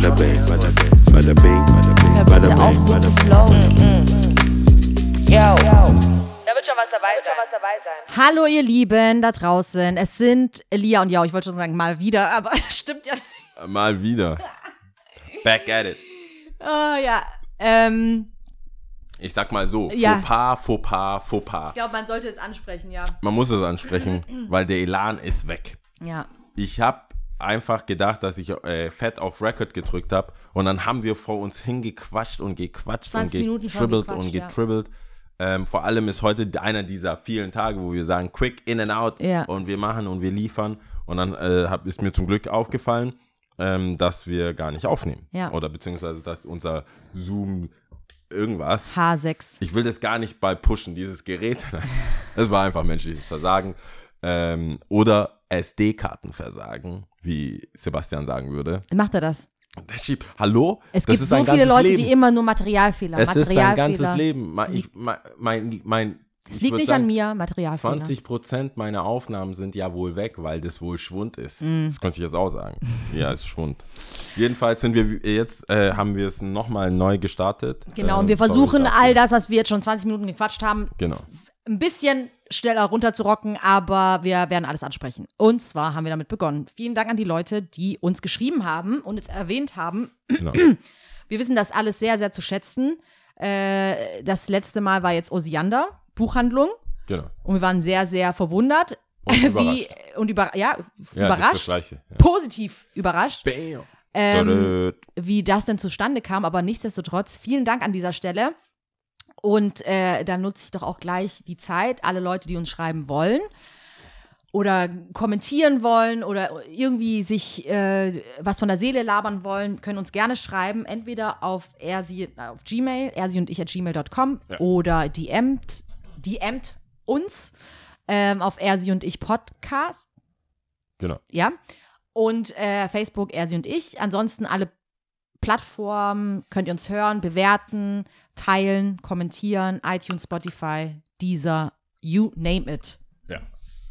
bada bing, bada bing, bada bing, bada bing, bada bitte auf, bing, so bada zu bing. flowen. Yo. Da wird schon was dabei sein. Hallo, ihr Lieben da draußen. Es sind Lia und Jau. Ich wollte schon sagen, mal wieder, aber stimmt ja nicht. Mal wieder. Back at it. Oh, ja. Ähm, Ich sag mal so, Ja. Fauxpas, Fauxpas, Fauxpas. ich glaube, man sollte es ansprechen, ja. Man muss es ansprechen, weil der Elan ist weg. Ja. Ich habe einfach gedacht, dass ich äh, fett auf Record gedrückt habe und dann haben wir vor uns hingequatscht und gequatscht und 20 Minuten schon getribbelt und ja. getribbelt. Ähm, vor allem ist heute einer dieser vielen Tage, wo wir sagen, quick in and out Ja. und wir machen und wir liefern. Und dann äh, hab, ist mir zum Glück aufgefallen, ähm, dass wir gar nicht aufnehmen. Ja. Oder beziehungsweise, dass unser Zoom irgendwas H6. ich will das gar nicht bei pushen, dieses Gerät. Das war einfach menschliches Versagen. Ähm, oder SD-Kartenversagen, wie Sebastian sagen würde. Macht er das? Schiebt, hallo? Es das gibt ist so ein viele Leute, Leben. die immer nur Materialfehler. Es ist sein Materialfehler. ganzes Leben. Mein, ich, mein, mein, mein, Es liegt nicht sagen, an mir, Materialfehler. 20 Prozent meiner Aufnahmen sind ja wohl weg, weil das wohl Schwund ist. Mm. Das könnte ich jetzt auch sagen. Ja, ist Schwund. Jedenfalls sind wir jetzt, äh, haben wir es nochmal neu gestartet. Genau, Ähm, und wir versuchen all das, was wir jetzt schon 20 Minuten gequatscht haben, Genau. Ein bisschen schneller runterzurocken, aber wir werden alles ansprechen. Und zwar haben wir damit begonnen. Vielen Dank an die Leute, die uns geschrieben haben und es erwähnt haben. genau. Wir wissen das alles sehr, sehr zu schätzen. Äh, das letzte Mal war jetzt Osiander, Buchhandlung. genau. Und wir waren sehr, sehr verwundert. Und wie, überrascht. und über, ja, Ja, überrascht. Gleiche. Ja. Positiv überrascht. Bam. Ähm, wie das denn zustande kam, aber nichtsdestotrotz, vielen Dank an dieser Stelle. Und äh, da nutze ich doch auch gleich die Zeit, alle Leute, die uns schreiben wollen oder kommentieren wollen oder irgendwie sich äh, was von der Seele labern wollen, können uns gerne schreiben, entweder auf ersi, auf Gmail, ersi und ich at gmail.com Ja. oder DMt, DMt uns ähm, auf ersi und ich Podcast Genau. ja. Und äh, Facebook, Ersi und ich. Ansonsten alle Plattformen könnt ihr uns hören, bewerten, teilen, kommentieren, iTunes, Spotify, Deezer, you name it. Ja.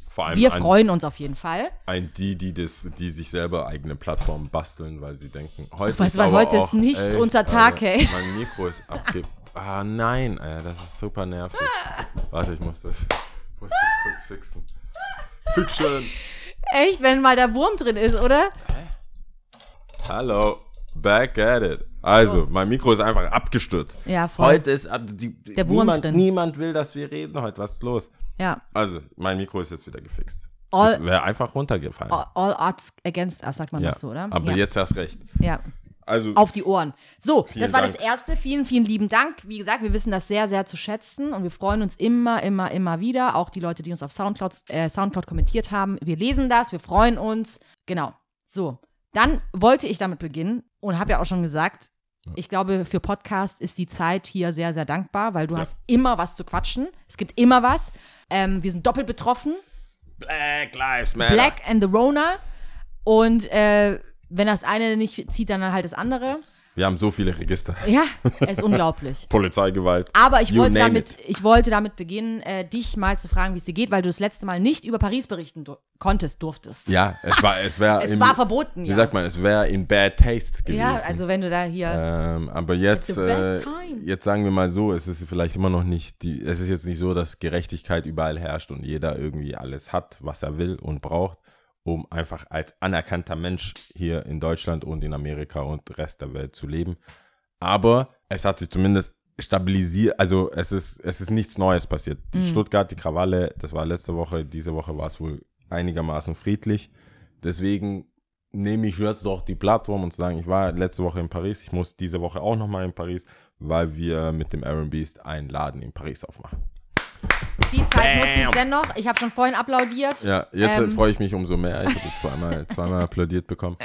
Vor allem Wir ein, freuen uns auf jeden Fall. ein die, die das, die sich selber eigene Plattformen basteln, weil sie denken, heute Weißt ist weil heute ist nicht echt, unser Tag, Alter, ey. Mein Mikro ist abge... Ah, nein, Alter, das ist super nervig. Warte, ich muss das, muss das kurz fixen. Fiction. Echt, wenn mal der Wurm drin ist, oder? Hallo. Back at it. Also, mein Mikro ist einfach abgestürzt. Ja, voll. Heute ist ab- die, Der Wurm niemand, drin. niemand will, dass wir reden heute. Was ist los? Ja. Also, mein Mikro ist jetzt wieder gefixt. All- Es wäre einfach runtergefallen. All, all odds against us, sagt man ja. so, oder? Aber ja. jetzt erst recht. Ja. Also, Auf die Ohren. So, das war Dank. das Erste. Vielen, vielen lieben Dank. Wie gesagt, wir wissen das sehr, sehr zu schätzen und wir freuen uns immer, immer, immer wieder. Auch die Leute, die uns auf Soundcloud, äh, Soundcloud kommentiert haben. Wir lesen das, wir freuen uns. Genau. So, dann wollte ich damit beginnen und habe ja auch schon gesagt, ich glaube, für Podcast ist die Zeit hier sehr, sehr dankbar, weil du hast immer was zu quatschen. Es gibt immer was. Ähm, wir sind doppelt betroffen. Black Lives Matter. Black and the Rona. Und äh, wenn das eine nicht zieht, dann halt das andere. Wir haben so viele Register. Ja, es ist unglaublich. Polizeigewalt. Aber ich wollte, damit, it. ich wollte damit beginnen, äh, dich mal zu fragen, wie es dir geht, weil du das letzte Mal nicht über Paris berichten dur konntest, durftest. Ja, es war, es wäre. Es war verboten, Wie ja. sagt man, es wäre in bad taste gewesen. Ja, also wenn du da hier. Ähm, aber jetzt, äh, jetzt sagen wir mal so, es ist vielleicht immer noch nicht die, es ist jetzt nicht so, dass Gerechtigkeit überall herrscht und jeder irgendwie alles hat, was er will und braucht, um einfach als anerkannter Mensch hier in Deutschland und in Amerika und Rest der Welt zu leben. Aber es hat sich zumindest stabilisiert, also es ist, es ist nichts Neues passiert. Mhm. Die Stuttgart, die Krawalle, das war letzte Woche, diese Woche war es wohl einigermaßen friedlich. Deswegen nehme ich jetzt doch die Plattform und sagen, ich war letzte Woche in Paris, ich muss diese Woche auch nochmal in Paris, weil wir mit dem Aaron Beast einen Laden in Paris aufmachen. Die Zeit nutze ich dennoch. Ich habe schon vorhin applaudiert. Ja, jetzt Ähm. äh, freue ich mich umso mehr. Ich habe zweimal, zweimal applaudiert bekommen.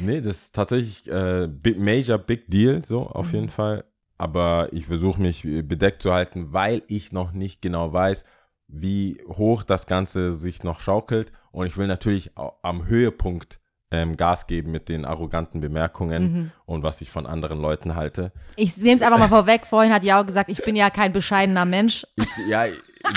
Nee, das ist tatsächlich äh, big, major big deal, so auf Mhm. jeden Fall. Aber ich versuche mich bedeckt zu halten, weil ich noch nicht genau weiß, wie hoch das Ganze sich noch schaukelt. Und ich will natürlich am Höhepunkt ähm, Gas geben mit den arroganten Bemerkungen Mhm. und was ich von anderen Leuten halte. Ich nehme es einfach mal vorweg. Vorhin hat Jao gesagt, ich bin ja kein bescheidener Mensch. Ich, ja,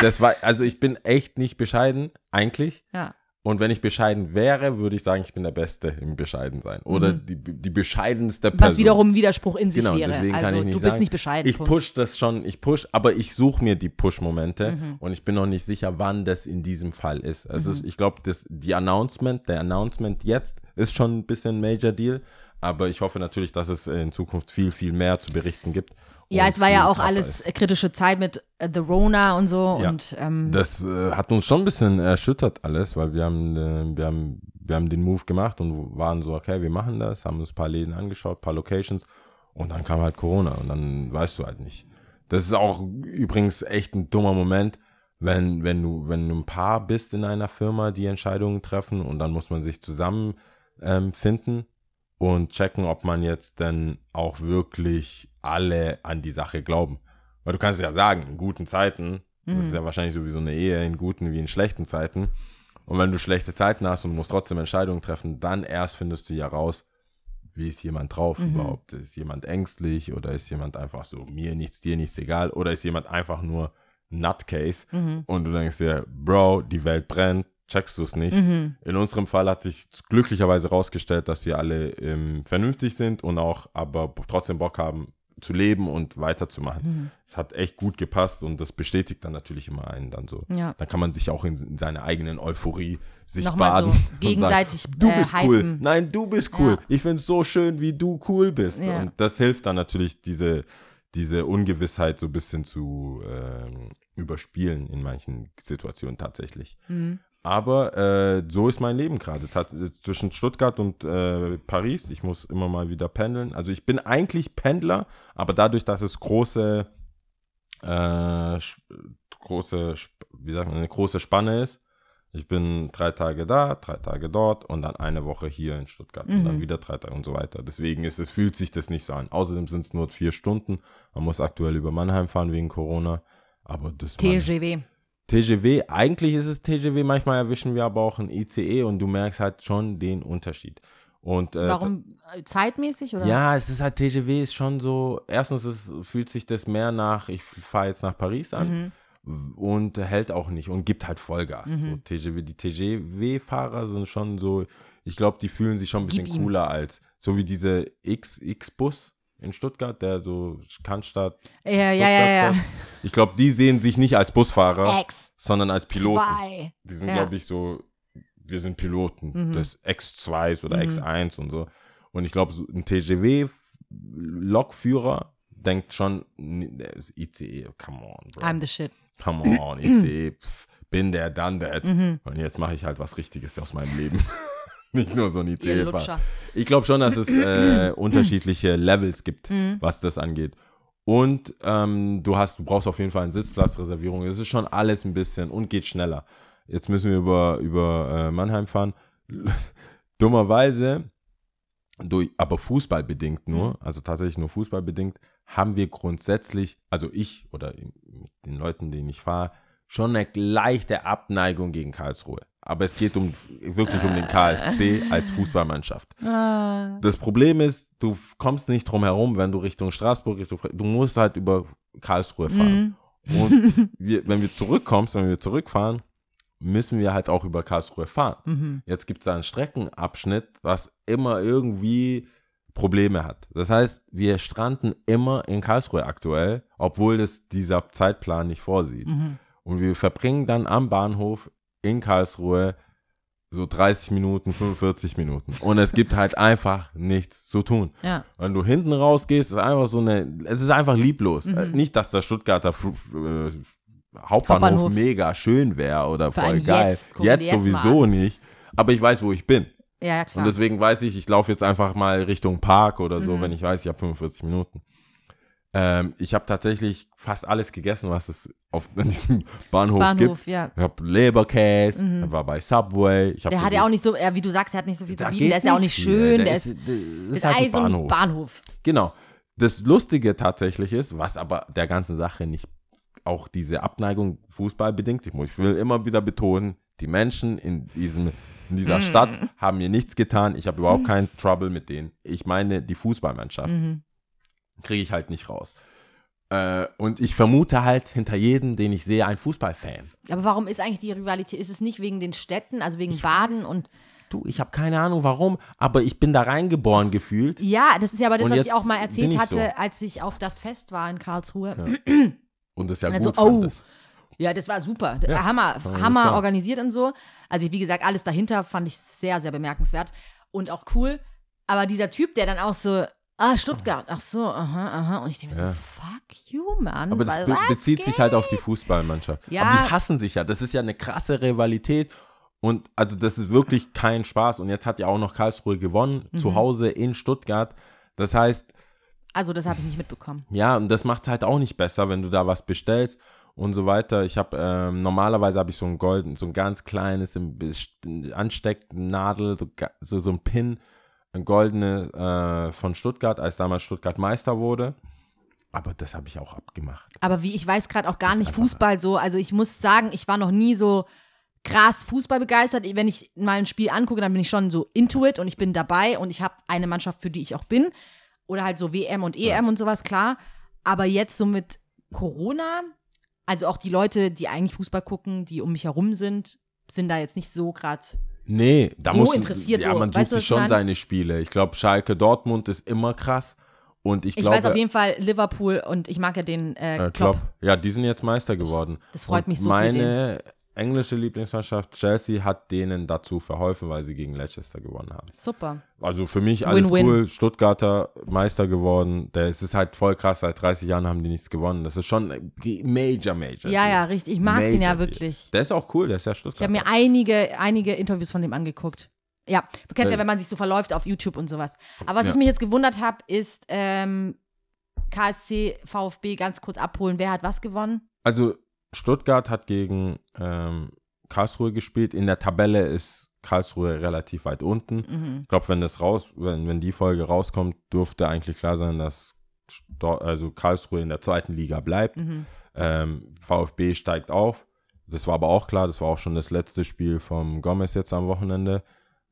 das war, also ich bin echt nicht bescheiden, eigentlich. Ja. Und wenn ich bescheiden wäre, würde ich sagen, ich bin der Beste im Bescheidensein. Oder die, die bescheidenste Person. Mhm. Was wiederum Widerspruch in sich Genau, wäre. deswegen also kann ich nicht du bist sagen, nicht bescheiden. Ich Punkt. push das schon, ich push, aber ich suche mir die Push-Momente Mhm. und ich bin noch nicht sicher, wann das in diesem Fall ist. Es Mhm. ist, ich glaube, das, die Announcement, der Announcement jetzt ist schon ein bisschen Major Deal, aber ich hoffe natürlich, dass es in Zukunft viel, viel mehr zu berichten gibt. Ja, es war ja auch alles ist. kritische Zeit mit äh, The Rona und so. Ja. Und ähm, Das äh, hat uns schon ein bisschen erschüttert alles, weil wir haben, äh, wir haben, wir haben den Move gemacht und waren so, okay, wir machen das, haben uns ein paar Läden angeschaut, ein paar Locations und dann kam halt Corona und dann weißt du halt nicht. Das ist auch übrigens echt ein dummer Moment, wenn, wenn du, wenn du ein Paar bist in einer Firma, die Entscheidungen treffen und dann muss man sich zusammen ähm, finden und checken, ob man jetzt denn auch wirklich alle an die Sache glauben. Weil du kannst ja sagen, in guten Zeiten, das ist ja wahrscheinlich sowieso eine Ehe, in guten wie in schlechten Zeiten. Und wenn du schlechte Zeiten hast und musst trotzdem Entscheidungen treffen, dann erst findest du ja raus, wie ist jemand drauf überhaupt? Ist jemand ängstlich oder ist jemand einfach so, mir nichts, dir nichts egal? Oder ist jemand einfach nur Nutcase und du denkst dir, Bro, die Welt brennt, checkst du es nicht. In unserem Fall hat sich glücklicherweise herausgestellt, dass wir alle ähm, vernünftig sind und auch aber trotzdem Bock haben zu leben und weiterzumachen. Es hat echt gut gepasst und das bestätigt dann natürlich immer einen dann so. Ja. Dann kann man sich auch in, in seiner eigenen Euphorie sich Nochmal baden. so gegenseitig, sagen, du äh, bist cool. hypen. Nein, du bist cool. Ja. Ich finde es so schön, wie du cool bist. Ja. Und das hilft dann natürlich, diese, diese Ungewissheit so ein bisschen zu ähm, überspielen in manchen Situationen tatsächlich. Mhm. Aber äh, so ist mein Leben gerade. Zwischen Stuttgart und äh, Paris. Ich muss immer mal wieder pendeln. Also ich bin eigentlich Pendler, aber dadurch, dass es große, äh, große, wie sagt man, eine große Spanne ist. Ich bin drei Tage da, drei Tage dort und dann eine Woche hier in Stuttgart und dann wieder drei Tage und so weiter. Deswegen ist es, fühlt sich das nicht so an. Außerdem sind es nur vier Stunden. Man muss aktuell über Mannheim fahren wegen Corona. Aber das man- TGW. Eigentlich ist es TGW, manchmal erwischen wir aber auch ein ICE und du merkst halt schon den Unterschied. Und, äh, Warum? Äh, Zeitmäßig oder? Ja, es ist halt TGW ist schon so, erstens ist, fühlt sich das mehr nach, ich fahre jetzt nach Paris an und hält auch nicht und gibt halt Vollgas. So, TGW, die TGW-Fahrer sind schon so, ich glaube, die fühlen sich schon ein bisschen cooler als, so wie diese X-Bus in Stuttgart, der so Cannstatt. Ja, ja, Stuttgart ja, ja. Ich glaube, die sehen sich nicht als Busfahrer, X. sondern als Piloten. Zwei. Die sind, Ja. glaube ich, so, wir sind Piloten des X2s oder X1 und so. Und ich glaube, so ein TGW-Lokführer denkt schon, ICE, come on, bro. I'm the shit. Come on, ICE, pff, bin der, done that. Mhm. Und jetzt mache ich halt was Richtiges aus meinem Leben. Nicht nur so ein. Lutscher. Ich glaube schon, dass es äh, unterschiedliche Levels gibt, Mhm. was das angeht. Und ähm, du hast, du brauchst auf jeden Fall eine Sitzplatzreservierung. Es ist schon alles ein bisschen und geht schneller. Jetzt müssen wir über, über äh, Mannheim fahren. Dummerweise, durch, aber fußballbedingt nur, also tatsächlich nur fußballbedingt, haben wir grundsätzlich, also ich oder mit den Leuten, denen ich fahre, schon eine leichte Abneigung gegen Karlsruhe. Aber es geht um wirklich um den KSC als Fußballmannschaft. Ah. Das Problem ist, du kommst nicht drum herum, wenn du Richtung Straßburg, Fre- du musst halt über Karlsruhe fahren. Und wir, wenn wir zurückkommst, wenn wir zurückfahren, müssen wir halt auch über Karlsruhe fahren. Jetzt gibt es da einen Streckenabschnitt, was immer irgendwie Probleme hat. Das heißt, wir stranden immer in Karlsruhe aktuell, obwohl das dieser Zeitplan nicht vorsieht. Und wir verbringen dann am Bahnhof in Karlsruhe so 30 Minuten, 45 Minuten. Und es gibt halt einfach nichts zu tun. Ja. Wenn du hinten rausgehst, ist einfach so eine, es ist einfach lieblos. Äh, Nicht, dass der Stuttgarter äh, Hauptbahnhof, Hauptbahnhof. mega schön wäre oder Vor voll geil. jetzt. Jetzt, jetzt sowieso nicht. Aber ich weiß, wo ich bin. Ja, ja, Und klar. deswegen weiß ich, ich laufe jetzt einfach mal Richtung Park oder Mhm. so, wenn ich weiß, ich habe 45 Minuten. Ähm, ich habe tatsächlich fast alles gegessen, was es auf an diesem Bahnhof, Bahnhof, gibt. ja. Ich habe Leberkäse, ich war bei Subway. Ich Der so hat ja auch nicht so, ja, wie du sagst, er hat nicht so viel zu bieten. Der ist ja auch nicht schön. Der Der ist, ist, das ist ist halt ein Bahnhof. Bahnhof. Genau. Das Lustige tatsächlich ist, was aber der ganzen Sache nicht auch diese Abneigung Fußball bedingt. Ich, muss, ich will immer wieder betonen, die Menschen in, diesem, in dieser Stadt haben mir nichts getan. Ich habe überhaupt keinen Trouble mit denen. Ich meine, die Fußballmannschaft kriege ich halt nicht raus. Äh, und ich vermute halt hinter jedem, den ich sehe, ein Fußballfan. Aber warum ist eigentlich die Rivalität? Ist es nicht wegen den Städten, also wegen Baden und Du, ich habe keine Ahnung warum, aber ich bin da reingeboren gefühlt. ja, das ist ja aber das, Und was ich auch mal erzählt ich hatte, so. als ich auf das Fest war in Karlsruhe. Und das ja Also, gut oh, fandest. Ja, das war super. Ja, Hammer, man Hammer organisiert und so. Also, wie gesagt, alles dahinter fand ich sehr, sehr bemerkenswert und auch cool. Aber dieser Typ, der dann auch so, ah, Stuttgart, ach so, aha, aha. Und ich denke mir Ja. so, fuck you, Mann. Aber das be bezieht sich geht? halt auf die Fußballmannschaft. Ja. Aber die hassen sich ja. Das ist ja eine krasse Rivalität. Und also das ist wirklich kein Spaß. Und jetzt hat ja auch noch Karlsruhe gewonnen, Mhm. zu Hause in Stuttgart. Das heißt, Also, das habe ich nicht mitbekommen. ja, und das macht es halt auch nicht besser, wenn du da was bestellst und so weiter. Ich habe, ähm, normalerweise habe ich so ein golden, so ein ganz kleines ein bisschen Anstecknadel, so, so, ein Pin, goldene äh, von Stuttgart, als damals Stuttgart Meister wurde. Aber das habe ich auch abgemacht. Aber wie, ich weiß gerade auch gar Das nicht Fußball so. Also, ich muss sagen, ich war noch nie so krass Fußball begeistert. Wenn ich mal ein Spiel angucke, dann bin ich schon so into it und ich bin dabei und ich habe eine Mannschaft, für die ich auch bin. Oder halt so WM und EM und sowas, klar. Aber jetzt so mit Corona, also auch die Leute, die eigentlich Fußball gucken, die um mich herum sind, sind da jetzt nicht so gerade. Nee, da So muss interessiert ja, man sucht sich schon meine? seine Spiele. Ich glaube, Schalke Dortmund ist immer krass. Und ich Ich glaube, weiß auf jeden Fall Liverpool und ich mag ja den äh, äh, Klopp. Klopp. Ja, die sind jetzt Meister geworden. Das freut Und mich so Meine englische Lieblingsmannschaft Chelsea hat denen dazu verholfen, weil sie gegen Leicester gewonnen haben. Super. Also für mich alles Win-win. cool. Stuttgarter Meister geworden. Der, es ist halt voll krass. Seit 30 Jahren haben die nichts gewonnen. Das ist schon major, major. Ja, Deal. ja, richtig. Ich mag den ja Major Deal. wirklich. Der ist auch cool. Der ist ja Ich Stuttgarter. habe mir einige, einige Interviews von dem angeguckt. Ja, du kennst ja, Äh. wenn man sich so verläuft auf YouTube und sowas. Aber was Ja. ich mich jetzt gewundert habe, ist ähm, KSC, VfB ganz kurz abholen. Wer hat was gewonnen? Also Stuttgart hat gegen ähm, Karlsruhe gespielt. In der Tabelle ist Karlsruhe relativ weit unten. Mhm. Ich glaube, wenn das raus, wenn, wenn die Folge rauskommt, dürfte eigentlich klar sein, dass also Karlsruhe in der zweiten Liga bleibt. Mhm. Ähm, VfB steigt auf. Das war aber auch klar, das war auch schon das letzte Spiel vom Gomez jetzt am Wochenende.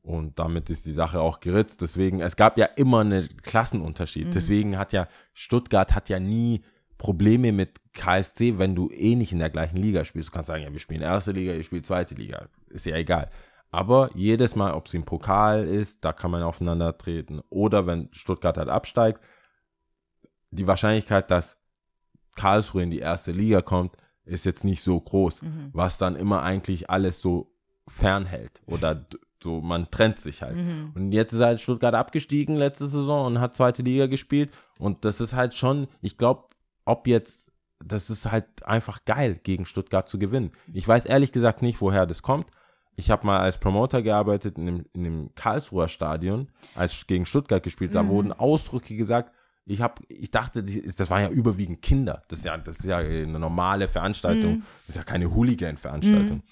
Und damit ist die Sache auch geritzt. Deswegen, es gab ja immer einen Klassenunterschied. Deswegen hat ja Stuttgart hat ja nie Probleme mit KSC, wenn du eh nicht in der gleichen Liga spielst. Du kannst sagen, ja, wir spielen erste Liga, ihr spielt zweite Liga. Ist ja egal. Aber jedes Mal, ob es im Pokal ist, da kann man aufeinander treten. Oder wenn Stuttgart halt absteigt, die Wahrscheinlichkeit, dass Karlsruhe in die erste Liga kommt, ist jetzt nicht so groß, Mhm. was dann immer eigentlich alles so fernhält oder so, man trennt sich halt. Mhm. Und jetzt ist halt Stuttgart abgestiegen letzte Saison und hat zweite Liga gespielt und das ist halt schon, ich glaube, ob jetzt, das ist halt einfach geil, gegen Stuttgart zu gewinnen. Ich weiß ehrlich gesagt nicht, woher das kommt. Ich habe mal als Promoter gearbeitet in dem, in dem Karlsruher Stadion, als gegen Stuttgart gespielt. Da wurden Ausdrücke gesagt. Ich habe, ich dachte, das waren ja überwiegend Kinder. Das ist ja, das ist ja eine normale Veranstaltung. Das ist ja keine Hooligan-Veranstaltung.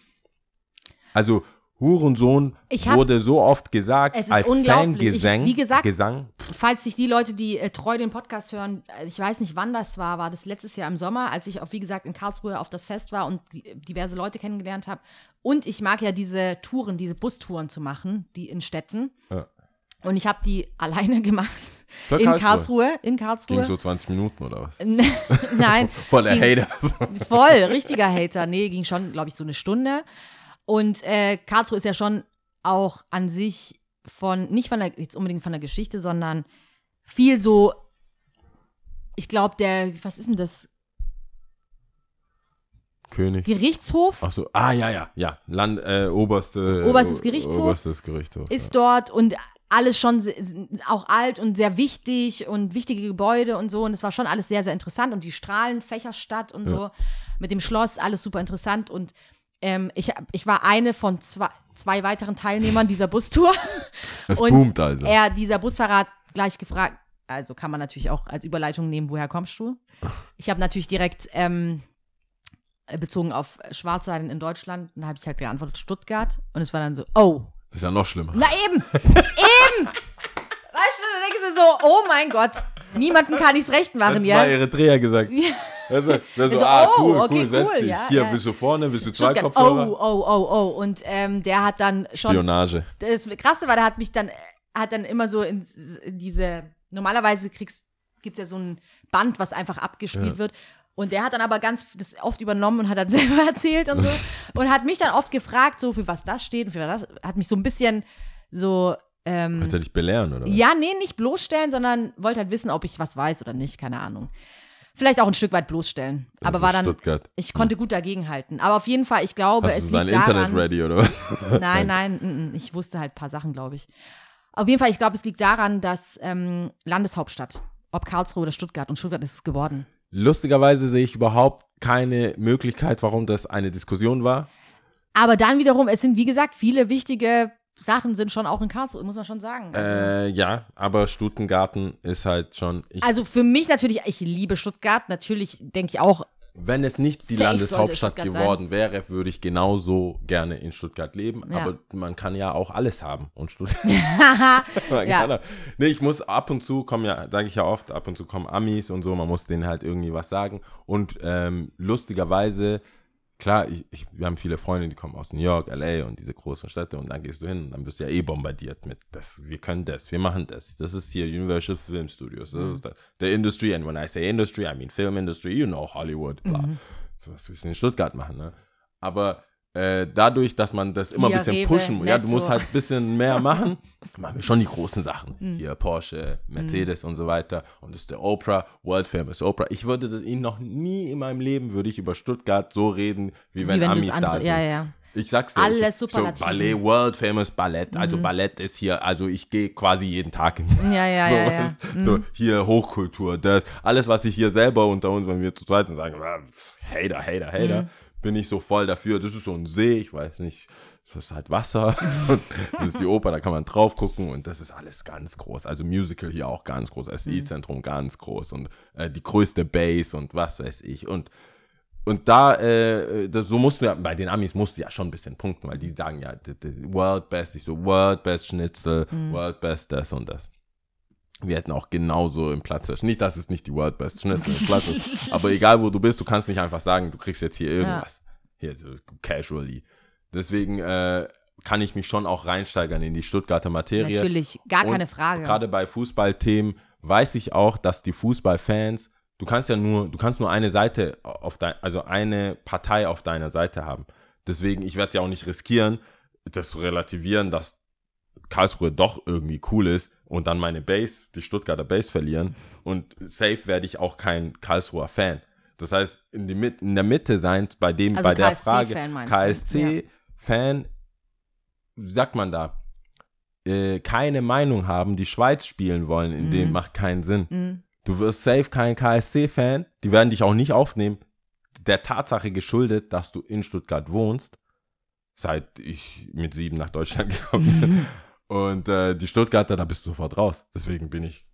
Also Hurensohn hab- wurde so oft gesagt Es ist als unglaublich. Ich- Fangesang. wie gesagt- Gesang. Falls sich die Leute, die äh, treu den Podcast hören, äh, ich weiß nicht, wann das war, war das letztes Jahr im Sommer, als ich, auf, wie gesagt, in Karlsruhe auf das Fest war und die, diverse Leute kennengelernt habe. Und ich mag ja diese Touren, diese Bustouren zu machen, die in Städten. Ja. Und ich habe die alleine gemacht. Für in Karlsruhe? Karlsruhe. In Karlsruhe. Ging so 20 Minuten oder was? Nein. Voll der Hater. Voll, richtiger Hater. Nee, ging schon, glaube ich, so eine Stunde. Und äh, Karlsruhe ist ja schon auch an sich von, nicht von der, jetzt unbedingt von der Geschichte, sondern viel so, ich glaube, der, was ist denn das? König. Gerichtshof Ach so, ah ja, ja, ja. Land, äh, oberste, Oberstes Gerichtshof. Oberstes Gerichtshof. ist dort und alles schon auch alt und sehr wichtig und wichtige Gebäude und so. Und es war schon alles sehr, sehr interessant. Und die Strahlenfächerstadt und so mit dem Schloss, alles super interessant. Und ähm, ich, ich war eine von zwei, zwei weiteren Teilnehmern dieser Bustour. Es und boomt also. Er, dieser Busfahrer hat gleich gefragt, also kann man natürlich auch als Überleitung nehmen, woher kommst du? Ich habe natürlich direkt ähm, bezogen auf Schwarzseiden in Deutschland, dann habe ich halt geantwortet Stuttgart und es war dann so, oh, Das ist ja noch schlimmer. na eben, eben. Weißt du, dann denkst du so, oh mein Gott, niemanden kann ich's recht machen, Hat ja. zwei Eritreer gesagt. Also, das so, Also, ah, oh, cool, okay, cool, setz cool, dich. ja, Hier, ja. bist du vorne, bist du zwei Stuttgart, Kopfhörer? oh, oh, oh, oh. Und ähm, der hat dann schon Spionage. das Krasse war, der hat mich dann, hat dann immer so in, diese, normalerweise kriegst, gibt es ja so ein Band, was einfach abgespielt wird. Und der hat dann aber ganz das oft übernommen und hat dann selber erzählt und so. und hat mich dann oft gefragt, so für was das steht und für was das. Hat mich so ein bisschen so. Ähm, Wollte dich belehren, oder? was? ja, nee, nicht bloßstellen, sondern wollte halt wissen, ob ich was weiß oder nicht, keine Ahnung. Vielleicht auch ein Stück weit bloßstellen. Das aber war dann, Stuttgart. ich konnte gut dagegenhalten. Aber auf jeden Fall, ich glaube, Hast es liegt Internet daran. ready, oder was? Nein, nein, mm, mm, ich wusste halt ein paar Sachen, glaube ich. Auf jeden Fall, ich glaube, es liegt daran, dass ähm, Landeshauptstadt, ob Karlsruhe oder Stuttgart, und Stuttgart ist es geworden. Lustigerweise sehe ich überhaupt keine Möglichkeit, warum das eine Diskussion war. Aber dann wiederum, es sind, wie gesagt, viele wichtige Sachen sind schon auch in Karlsruhe, muss man schon sagen. Äh, ja, aber Stutengarten ist halt schon. Also für mich natürlich, ich liebe Stuttgart, natürlich denke ich auch, wenn es nicht die Landeshauptstadt geworden wäre, würde ich genauso gerne in Stuttgart leben. Ja. Aber man kann ja auch alles haben. Und Stuttgart. Ja. nee, ich muss ab und zu kommen ja, sage ich ja oft, ab und zu kommen Amis und so. Man muss denen halt irgendwie was sagen. Und ähm, lustigerweise. Klar, ich, ich, wir haben viele Freunde, die kommen aus New York, LA und diese großen Städte und dann gehst du hin und dann wirst du ja eh bombardiert mit, das, wir können das, wir machen das. Das ist hier Universal Film Studios, das ist das, the industry and when I say industry, I mean film industry, you know Hollywood, bla. So was wir in Stuttgart machen, ne? Aber äh, dadurch, dass man das immer ein bisschen Rewe, pushen muss, ja, du musst halt ein bisschen mehr machen, machen wir schon die großen Sachen. Mhm. Hier Porsche, Mercedes und so weiter. Und das ist der Oprah, World Famous Oprah. Ich würde das ihn noch nie in meinem Leben, würde ich über Stuttgart so reden, wie wenn, wie wenn du Amis da sind. ja, ja. Ich sag's dir. Alles ich, so. Ballet, World Famous Ballett. Also Ballett ist hier, also ich gehe quasi jeden Tag in Ja, ja, so, ja, ja. was- so hier Hochkultur, das, alles, was ich hier selber unter uns, wenn wir zu zweit sind, sagen, ah, Hater, Hater, Hater, Mhm. bin ich so voll dafür. Das ist so ein See, ich weiß nicht, das ist halt Wasser. Das ist die Oper, da kann man drauf gucken und das ist alles ganz groß. Also Musical hier auch ganz groß, Mhm. SI-Zentrum ganz groß und äh, die größte Base und was weiß ich. Und und da, äh, das, so mussten wir, bei den Amis musst du ja schon ein bisschen punkten, weil die sagen ja, the, the World Best, ich so, World Best Schnitzel, World Best das und das. Wir hätten auch genauso im Platz. Nicht, dass es nicht die World Best Schnitzel im Platz ist, aber egal wo du bist, du kannst nicht einfach sagen, du kriegst jetzt hier irgendwas. Hier, so casually. Deswegen äh, kann ich mich schon auch reinsteigern in die Stuttgarter Materie. Natürlich, gar Und keine Frage. Gerade bei Fußballthemen weiß ich auch, dass die Fußballfans, du kannst ja nur, du kannst nur eine Seite auf dein, also eine Partei auf deiner Seite haben. Deswegen, ich werde es ja auch nicht riskieren, das zu relativieren, dass Karlsruhe doch irgendwie cool ist und dann meine Base, die Stuttgarter Base verlieren und safe werde ich auch kein Karlsruher Fan. Das heißt, in, die in der Mitte sein, bei dem, Also bei der KSC-Fan Frage? KSC-Fan, wie sagt man da, äh, keine Meinung haben, die Schweiz spielen wollen, in Mhm. dem macht keinen Sinn. Du wirst safe kein KSC-Fan, die werden dich auch nicht aufnehmen, der Tatsache geschuldet, dass du in Stuttgart wohnst, seit ich mit sieben nach Deutschland gekommen bin. Und äh, die Stuttgarter, da bist du sofort raus. Deswegen bin ich.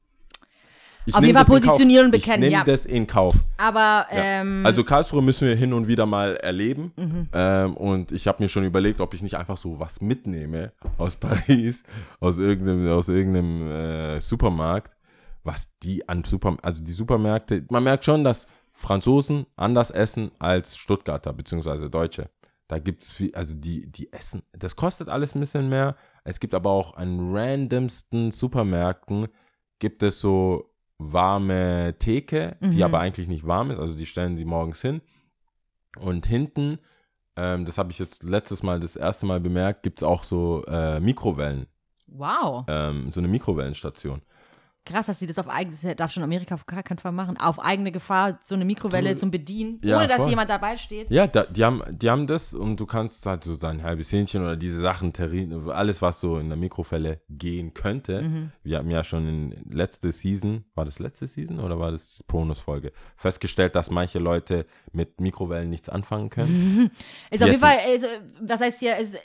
ich Auf jeden Fall positionieren und bekennen, Ich nehme ja. das in Kauf. Aber Ja. ähm, Also Karlsruhe müssen wir hin und wieder mal erleben. Mhm. Ähm, und ich habe mir schon überlegt, ob ich nicht einfach so was mitnehme aus Paris, aus irgendeinem, aus irgendeinem äh, Supermarkt, was die an Super, also die Supermärkte, man merkt schon, dass Franzosen anders essen als Stuttgarter beziehungsweise Deutsche. Da gibt's viel, also die, die essen, das kostet alles ein bisschen mehr. Es gibt aber auch an randomsten Supermärkten gibt es so warme Theke, die Mhm. aber eigentlich nicht warm ist. Also die stellen sie morgens hin. Und hinten, ähm, das habe ich jetzt letztes Mal, das erste Mal bemerkt, gibt es auch so äh, Mikrowellen, wow, ähm, so eine Mikrowellenstation. Krass, dass sie das auf eigene, das darf schon Amerika auf gar keinen Fall machen, auf eigene Gefahr so eine Mikrowelle Du- zum Bedienen, Ja, ohne dass voll. jemand dabei steht. Ja, da, die, haben, die haben das und du kannst halt so dein halbes Hähnchen oder diese Sachen, Terrin, alles, was so in der Mikrowelle gehen könnte. Mhm. Wir haben ja schon in letzte Season, war das letzte Season oder war das Bonusfolge, festgestellt, dass manche Leute mit Mikrowellen nichts anfangen können. Ist auf jeden Fall, ist, was heißt hier, es,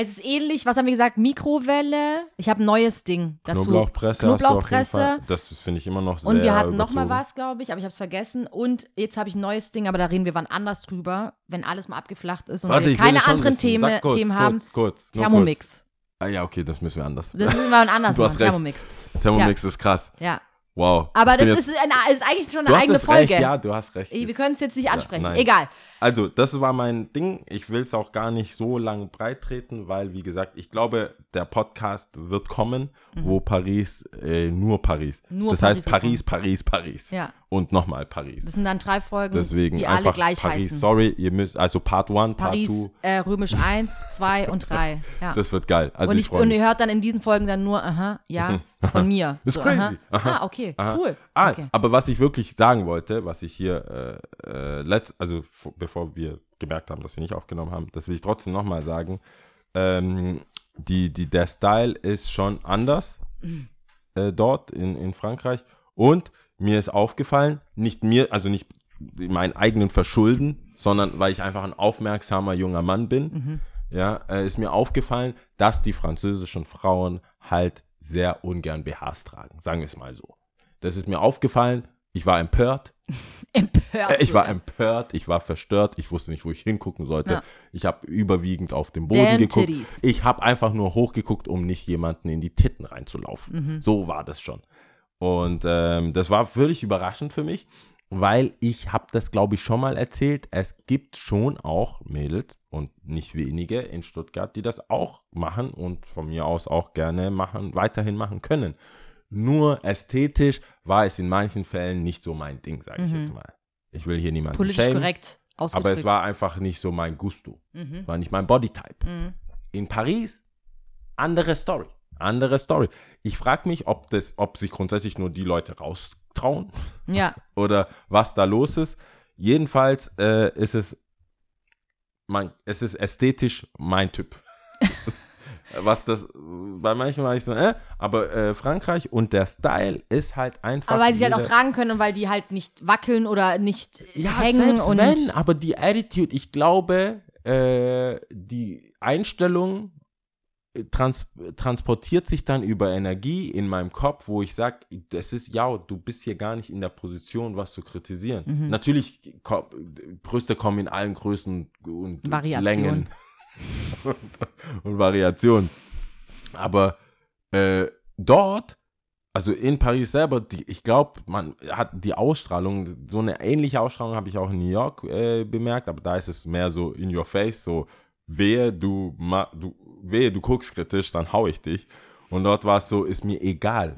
es ist ähnlich, was haben wir gesagt, Mikrowelle. Ich habe ein neues Ding dazu. Knoblauchpresse, hast Knoblauchpresse. Das finde ich immer noch sehr Und wir hatten noch mal überzogen. was, glaube ich, aber ich habe es vergessen. Und jetzt habe ich ein neues Ding, aber da reden wir wann anders drüber, wenn alles mal abgeflacht ist und Warte, wir keine anderen. Themen, kurz, Themen kurz, haben. Kurz, Thermomix. Kurz. Ah ja, okay, das müssen wir anders. Das müssen wir wann anders Du hast machen. recht. Thermomix. Thermomix ist krass. Ja. Wow. Aber das jetzt- ist, eine, ist eigentlich schon eine eigene Folge. Recht, ja, du hast recht. Wir können es jetzt nicht ansprechen. nein. Egal. Also, das war mein Ding. Ich will es auch gar nicht so lang breit treten, weil, wie gesagt, ich glaube, der Podcast wird kommen, wo Paris, äh, nur Paris. Mhm. Nur das Paris heißt Paris, Paris, Paris. Ja. Und nochmal Paris. Das sind dann drei Folgen, Deswegen die alle gleich Paris, heißen. sorry, ihr müsst, also Part 1, Part Paris, 2, äh, römisch 1, 2 und 3. Ja. das wird geil. Also und, ich, ich, und ihr hört dann in diesen Folgen dann nur, aha, ja, von mir. Ist so, crazy. Aha. Ah, okay, Aha. cool. Ah, okay. aber was ich wirklich sagen wollte, was ich hier, äh, äh, letzt, also bevor wir gemerkt haben, dass wir nicht aufgenommen haben, das will ich trotzdem nochmal sagen. Ähm, die, die, der Style ist schon anders äh, dort in, in Frankreich. Und mir ist aufgefallen, nicht mir, also nicht meinen eigenen Verschulden, sondern weil ich einfach ein aufmerksamer junger Mann bin, ja, äh, ist mir aufgefallen, dass die französischen Frauen halt sehr ungern BHs tragen, sagen wir es mal so. Das ist mir aufgefallen, ich war empört, Empört. äh, ich war sogar. empört, ich war verstört, ich wusste nicht, wo ich hingucken sollte. Ja. Ich habe überwiegend auf den Boden Damn geguckt. titties. Ich habe einfach nur hochgeguckt, um nicht jemanden in die Titten reinzulaufen. Mhm. So war das schon. Und ähm, das war völlig überraschend für mich, weil ich habe das, glaube ich, schon mal erzählt. Es gibt schon auch Mädels und nicht wenige in Stuttgart, die das auch machen und von mir aus auch gerne machen, weiterhin machen können. Nur ästhetisch war es in manchen Fällen nicht so mein Ding, sage ich jetzt mal. Ich will hier niemanden Mhm. Politisch schämen, korrekt aber es war einfach nicht so mein Gusto. Mhm. War nicht mein Bodytype. In Paris, andere Story. Andere Story. Ich frage mich, ob, das, ob sich grundsätzlich nur die Leute raustrauen Ja, oder was da los ist. Jedenfalls äh, ist es, mein, es ist ästhetisch mein Typ. was das, bei manchen war ich so, äh, aber äh, Frankreich und der Style ist halt einfach. aber weil sie halt auch tragen können und weil die halt nicht wackeln oder nicht ja, hängen selbst und wenn, aber die Attitude, ich glaube, äh, die Einstellung äh, trans transportiert sich dann über Energie in meinem Kopf, wo ich sage, das ist, ja, du bist hier gar nicht in der Position, was zu kritisieren. Mhm. Natürlich, Brüste kommen in allen Größen und Variationen. Längen und, Variationen. Aber äh, dort, also in Paris selber, die, ich glaube, man hat die Ausstrahlung, so eine ähnliche Ausstrahlung habe ich auch in New York äh, bemerkt, aber da ist es mehr so in your face, so wehe du, ma, du, wehe du guckst kritisch, dann hau ich dich. Und dort war es so, ist mir egal.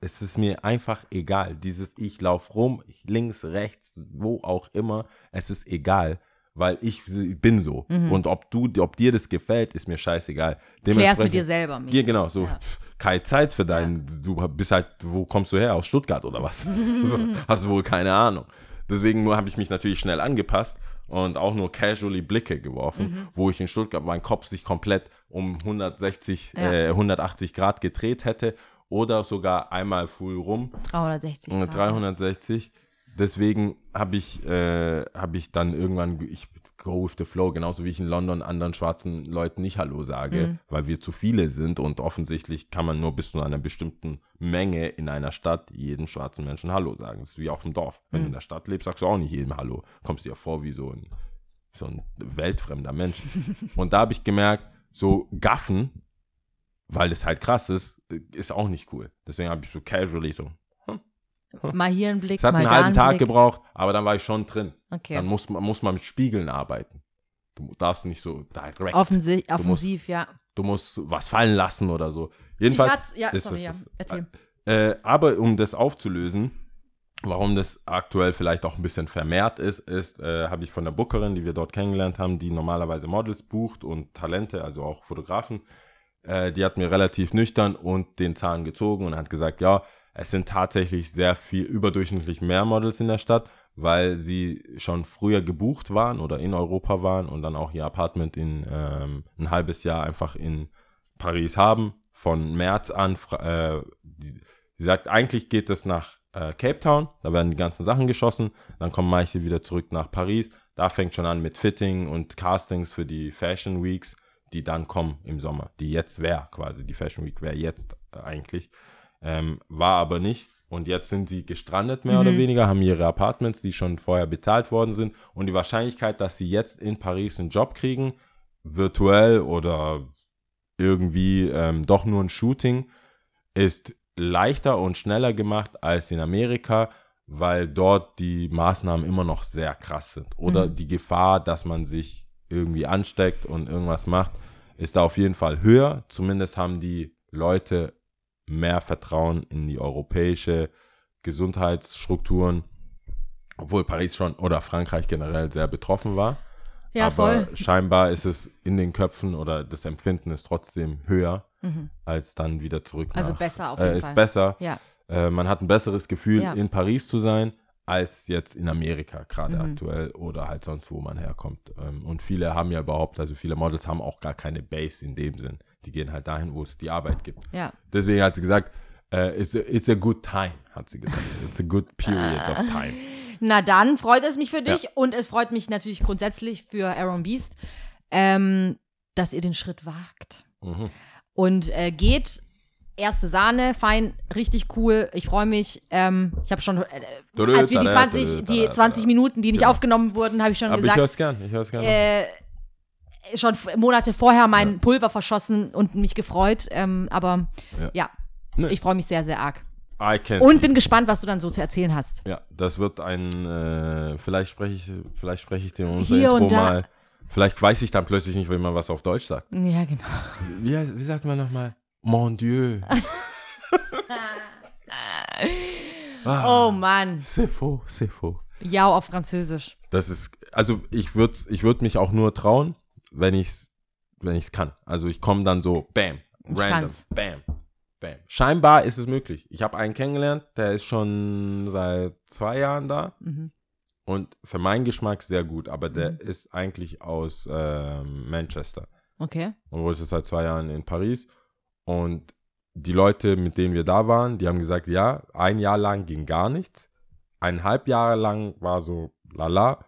Es ist mir einfach egal. Dieses ich lauf rum, links, rechts, wo auch immer, es ist egal, weil ich bin so. Und ob du, ob dir das gefällt, ist mir scheißegal. klärst mit dir selber. ja, genau, so, pf, keine Zeit für deinen, du bist halt, wo kommst du her? Aus Stuttgart oder was? hast du wohl keine Ahnung. Deswegen nur habe ich mich natürlich schnell angepasst und auch nur casually Blicke geworfen, Mhm. wo ich in Stuttgart mein Kopf sich komplett um 160, Ja. äh, 180 Grad gedreht hätte oder sogar einmal full rum 360 äh, Grad. 360. Deswegen habe ich, äh, hab ich dann irgendwann, ich go with the flow, genauso wie ich in London anderen schwarzen Leuten nicht Hallo sage, Mhm. weil wir zu viele sind und offensichtlich kann man nur bis zu einer bestimmten Menge in einer Stadt jedem schwarzen Menschen Hallo sagen. Das ist wie auf dem Dorf. Wenn Mhm. du in der Stadt lebst, sagst du auch nicht jedem Hallo. Kommst dir ja vor wie so ein, so ein weltfremder Mensch. und da habe ich gemerkt, so gaffen, weil es halt krass ist, ist auch nicht cool. Deswegen habe ich so casually so, Mal hier ein Blick, es hat einen halben Tag Blick. gebraucht, aber dann war ich schon drin. Okay. Dann muss man, muss man mit Spiegeln arbeiten. Du darfst nicht so direkt. Offensi musst- offensiv, ja. Du musst was fallen lassen oder so. Jedenfalls. ja, ist sorry, das ja. Äh, aber um das aufzulösen, warum das aktuell vielleicht auch ein bisschen vermehrt ist, ist, äh, habe ich von der Bookerin, die wir dort kennengelernt haben, die normalerweise Models bucht und Talente, also auch Fotografen, äh, die hat mir relativ nüchtern und den Zahn gezogen und hat gesagt, ja, es sind tatsächlich sehr viel überdurchschnittlich mehr Models in der Stadt, weil sie schon früher gebucht waren oder in Europa waren und dann auch ihr Apartment in ähm, ein halbes Jahr einfach in Paris haben. Von März an, äh, die, sie sagt, eigentlich geht es nach äh, Cape Town, da werden die ganzen Sachen geschossen, dann kommen manche wieder zurück nach Paris, da fängt schon an mit Fitting und Castings für die Fashion Weeks, die dann kommen im Sommer, die jetzt wäre quasi, die Fashion Week wäre jetzt äh, eigentlich, ähm, war aber nicht. Und jetzt sind sie gestrandet, mehr oder weniger, haben ihre Apartments, die schon vorher bezahlt worden sind. Und die Wahrscheinlichkeit, dass sie jetzt in Paris einen Job kriegen, virtuell oder irgendwie ähm, doch nur ein Shooting, ist leichter und schneller gemacht als in Amerika, weil dort die Maßnahmen immer noch sehr krass sind. Oder die Gefahr, dass man sich irgendwie ansteckt und irgendwas macht, ist da auf jeden Fall höher. Zumindest haben die Leute mehr Vertrauen in die europäische Gesundheitsstrukturen, obwohl Paris schon oder Frankreich generell sehr betroffen war. Ja, Aber voll. scheinbar ist es in den Köpfen oder das Empfinden ist trotzdem höher als dann wieder zurück Mhm. Also nach, besser auf äh, jeden ist Fall. besser. Ja. Äh, man hat ein besseres Gefühl, Ja. in Paris zu sein, als jetzt in Amerika gerade Mhm. aktuell oder halt sonst, wo man herkommt. Ähm, und viele haben ja überhaupt, also viele Models haben auch gar keine Base in dem Sinn. Die gehen halt dahin, wo es die Arbeit gibt. Ja. Deswegen hat sie gesagt, äh, it's, a, it's a good time, hat sie gesagt. It's a good period of time. Na dann freut es mich für dich und es freut mich natürlich grundsätzlich für Aaron Beast, ähm, dass ihr den Schritt wagt. Mhm. Und äh, geht. Erste Sahne, fein, richtig cool. Ich freue mich. Ähm, ich habe schon, äh, als wir die tada, 20, dödö, die tada, 20 tada. Minuten, die nicht Genau. aufgenommen wurden, habe ich schon Aber ich gesagt, höre es gern, ich höre es gern. äh, schon Monate vorher mein Pulver verschossen und mich gefreut. Ähm, aber Ja. ja, Ne. ich freue mich sehr, sehr arg. Und bin gespannt, was du dann so zu erzählen hast. Ja, das wird ein, äh, vielleicht spreche ich, vielleicht spreche ich dir unser Hier Intro mal. Vielleicht weiß ich dann plötzlich nicht, wenn man was auf Deutsch sagt. Ja, genau. Wie, wie sagt man nochmal? Mon Dieu. Oh Mann. C'est faux, c'est faux. Ja, auf Französisch. Das ist, also ich würde ich würd mich auch nur trauen, wenn ich es wenn ich's kann. Also ich komme dann so, bam, Ich random, kann's. bam, bam. Scheinbar ist es möglich. Ich habe einen kennengelernt, der ist schon seit zwei Jahren da Mhm. und für meinen Geschmack sehr gut, aber der ist eigentlich aus ähm, Manchester. Okay. und wohl ist es seit zwei Jahren in Paris. Und die Leute, mit denen wir da waren, die haben gesagt, ja, ein Jahr lang ging gar nichts. Eineinhalb Jahre lang war so lala.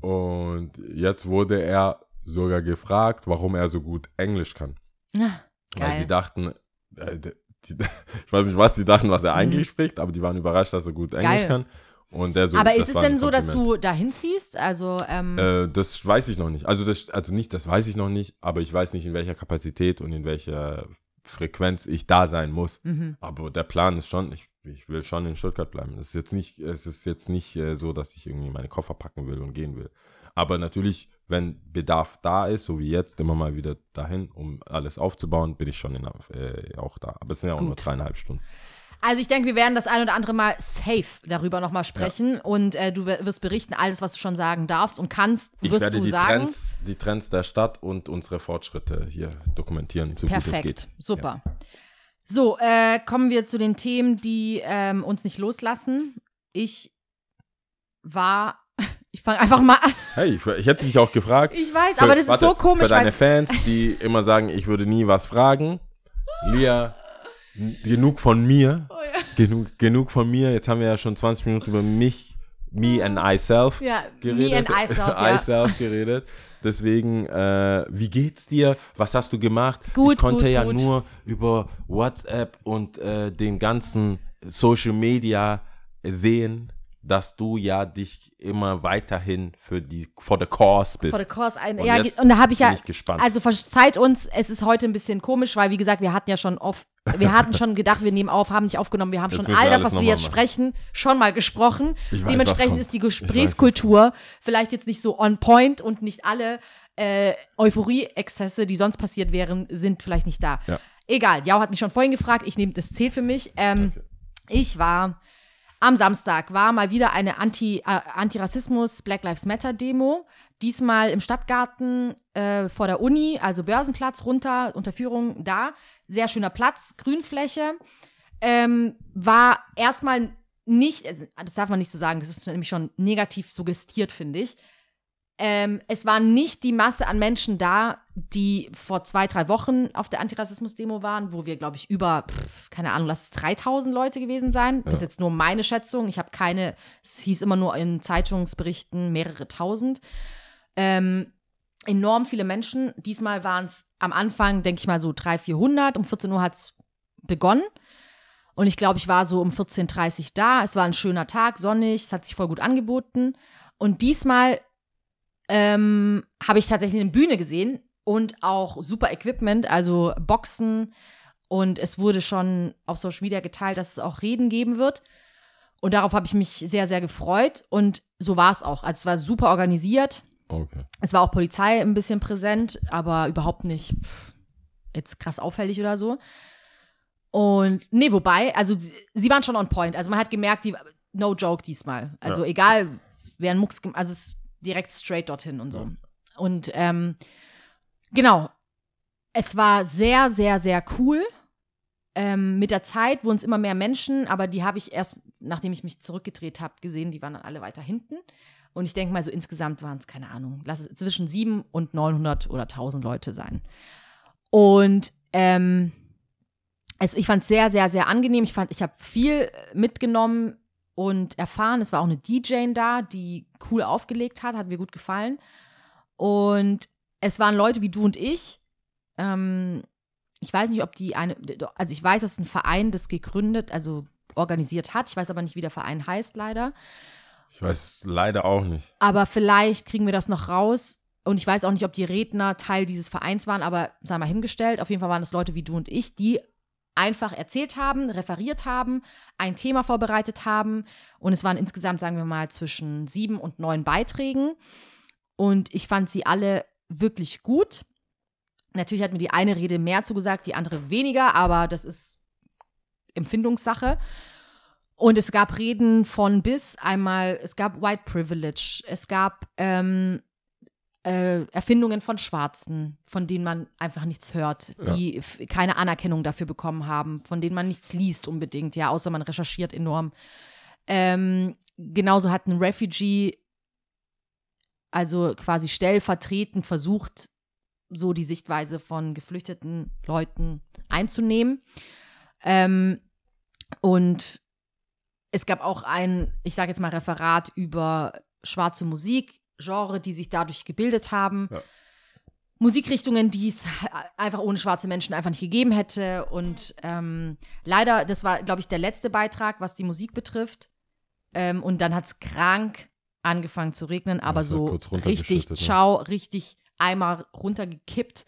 Und jetzt wurde er sogar gefragt, warum er so gut Englisch kann. Ja, Weil sie dachten, äh, die, ich weiß nicht, was die dachten, was er eigentlich spricht, aber die waren überrascht, dass er gut Englisch Mhm. Geil. kann. Und der so, Aber ist es denn so, dass du dahin ziehst? Also, ähm, Äh, das weiß ich noch nicht. Also, das, also nicht, das weiß ich noch nicht, aber ich weiß nicht, in welcher Kapazität und in welcher Frequenz ich da sein muss. mhm. Aber der Plan ist schon, ich, ich will schon in Stuttgart bleiben. Es ist jetzt nicht, es ist jetzt nicht äh, so, dass ich irgendwie meine Koffer packen will und gehen will. Aber natürlich, wenn Bedarf da ist, so wie jetzt, immer mal wieder dahin, um alles aufzubauen, bin ich schon in, äh, auch da. Aber es sind ja auch nur Gut. dreieinhalb Stunden. Also ich denke, wir werden das ein oder andere Mal safe darüber nochmal sprechen und äh, du wi- wirst berichten, alles, was du schon sagen darfst und kannst, Ich wirst werde du die sagen. Trends, die Trends der Stadt und unsere Fortschritte hier dokumentieren, so gut es Perfekt, geht. super. So, äh, kommen wir zu den Themen, die ähm, uns nicht loslassen. Ich war, ich fange einfach mal an. Hey, ich, ich hätte dich auch gefragt. Ich weiß, Für- aber das warte, ist so komisch, Für deine Fans, die immer sagen, ich würde nie was fragen. Lia, genug von mir. Oh ja. Genug, genug von mir. Jetzt haben wir ja schon 20 Minuten über mich, me and I self ja, geredet. me and I self, I ja. self geredet. Deswegen, äh, wie geht's dir? Was hast du gemacht? Gut, ich konnte gut, ja gut. nur über WhatsApp und äh, den ganzen Social Media sehen, dass du ja dich immer weiterhin für die for the cause bist. For the course ein, Und ja, und da habe ich ja, ich gespannt. also verzeiht uns, es ist heute ein bisschen komisch, weil wie gesagt, wir hatten ja schon oft, wir hatten schon gedacht, wir nehmen auf, haben nicht aufgenommen, wir haben Jetzt schon all das, was wir jetzt machen. sprechen, schon mal gesprochen. Weiß, Dementsprechend ist die Ich weiß, Gesprächskultur vielleicht jetzt nicht so on point und nicht alle äh, Euphorie-Exzesse, die sonst passiert wären, sind vielleicht nicht da. Ja. Egal, Jau hat mich schon vorhin gefragt, ich nehme das zählt für mich. Ähm, Ich war am Samstag war mal wieder eine Anti, äh, Antirassismus Black Lives Matter Demo. Diesmal im Stadtgarten äh, vor der Uni, also Börsenplatz runter, Unterführung da. Sehr schöner Platz, Grünfläche. Ähm, war erstmal nicht, also, das darf man nicht so sagen, das ist nämlich schon negativ suggestiert, finde ich. Ähm, es war nicht die Masse an Menschen da, die vor zwei, drei Wochen auf der Antirassismus-Demo waren, wo wir, glaube ich, über, pff, keine Ahnung, lass es 3000 Leute gewesen sein. Das ist jetzt nur meine Schätzung. Ich habe keine, es hieß immer nur in Zeitungsberichten mehrere tausend. Ähm, enorm viele Menschen. Diesmal waren es am Anfang, denke ich mal, so 300, 400. Um 14 Uhr hat es begonnen. Und ich glaube, ich war so um 14.30 Uhr da. Es war ein schöner Tag, sonnig, es hat sich voll gut angeboten. Und diesmal ähm, habe ich tatsächlich eine Bühne gesehen und auch super Equipment, also Boxen. Und es wurde schon auf Social Media geteilt, dass es auch Reden geben wird. Und darauf habe ich mich sehr, sehr gefreut. Und so war es auch. Also es war super organisiert. Okay. Es war auch Polizei ein bisschen präsent, aber überhaupt nicht jetzt krass auffällig oder so. Und nee, wobei, also sie, sie waren schon on point. Also man hat gemerkt, die, no joke diesmal. Also Ja. egal, wer einen Mucks, also es direkt straight dorthin und so. Und ähm, genau, es war sehr, sehr, sehr cool. Ähm, mit der Zeit wurden es immer mehr Menschen, aber die habe ich erst, nachdem ich mich zurückgedreht habe, gesehen, die waren dann alle weiter hinten. Und ich denke mal, so insgesamt waren es, keine Ahnung, lass es zwischen 7 und 900 oder 1000 Leute sein. Und ähm, es, ich fand es sehr, sehr, sehr angenehm. Ich fand, ich habe viel mitgenommen und erfahren. Es war auch eine DJ da, die cool aufgelegt hat, hat mir gut gefallen. Und es waren Leute wie du und ich. Ähm, ich weiß nicht, ob die eine, also ich weiß, dass ein Verein das gegründet, also organisiert hat. Ich weiß aber nicht, wie der Verein heißt, leider. Ich weiß leider auch nicht. Aber vielleicht kriegen wir das noch raus. Und ich weiß auch nicht, ob die Redner Teil dieses Vereins waren, aber sei mal hingestellt. Auf jeden Fall waren es Leute wie du und ich, die einfach erzählt haben, referiert haben, ein Thema vorbereitet haben. Und es waren insgesamt, sagen wir mal, zwischen sieben und neun Beiträgen. Und ich fand sie alle wirklich gut. Natürlich hat mir die eine Rede mehr zugesagt, die andere weniger, aber das ist Empfindungssache. Und es gab Reden von bis einmal, es gab White Privilege, es gab ähm, äh, Erfindungen von Schwarzen, von denen man einfach nichts hört, die f- keine Anerkennung dafür bekommen haben, von denen man nichts liest unbedingt, ja, außer man recherchiert enorm. Ähm, genauso hat ein Refugee, also quasi stellvertretend versucht, so die Sichtweise von geflüchteten Leuten einzunehmen. Ähm, und es gab auch ein, ich sage jetzt mal, Referat über schwarze Musik, Genre, die sich dadurch gebildet haben. Ja. Musikrichtungen, die es einfach ohne schwarze Menschen einfach nicht gegeben hätte. Und ähm, leider, das war, glaube ich, der letzte Beitrag, was die Musik betrifft. Ähm, und dann hat es krank angefangen zu regnen, aber hat so richtig, ne? ciao, richtig einmal runtergekippt.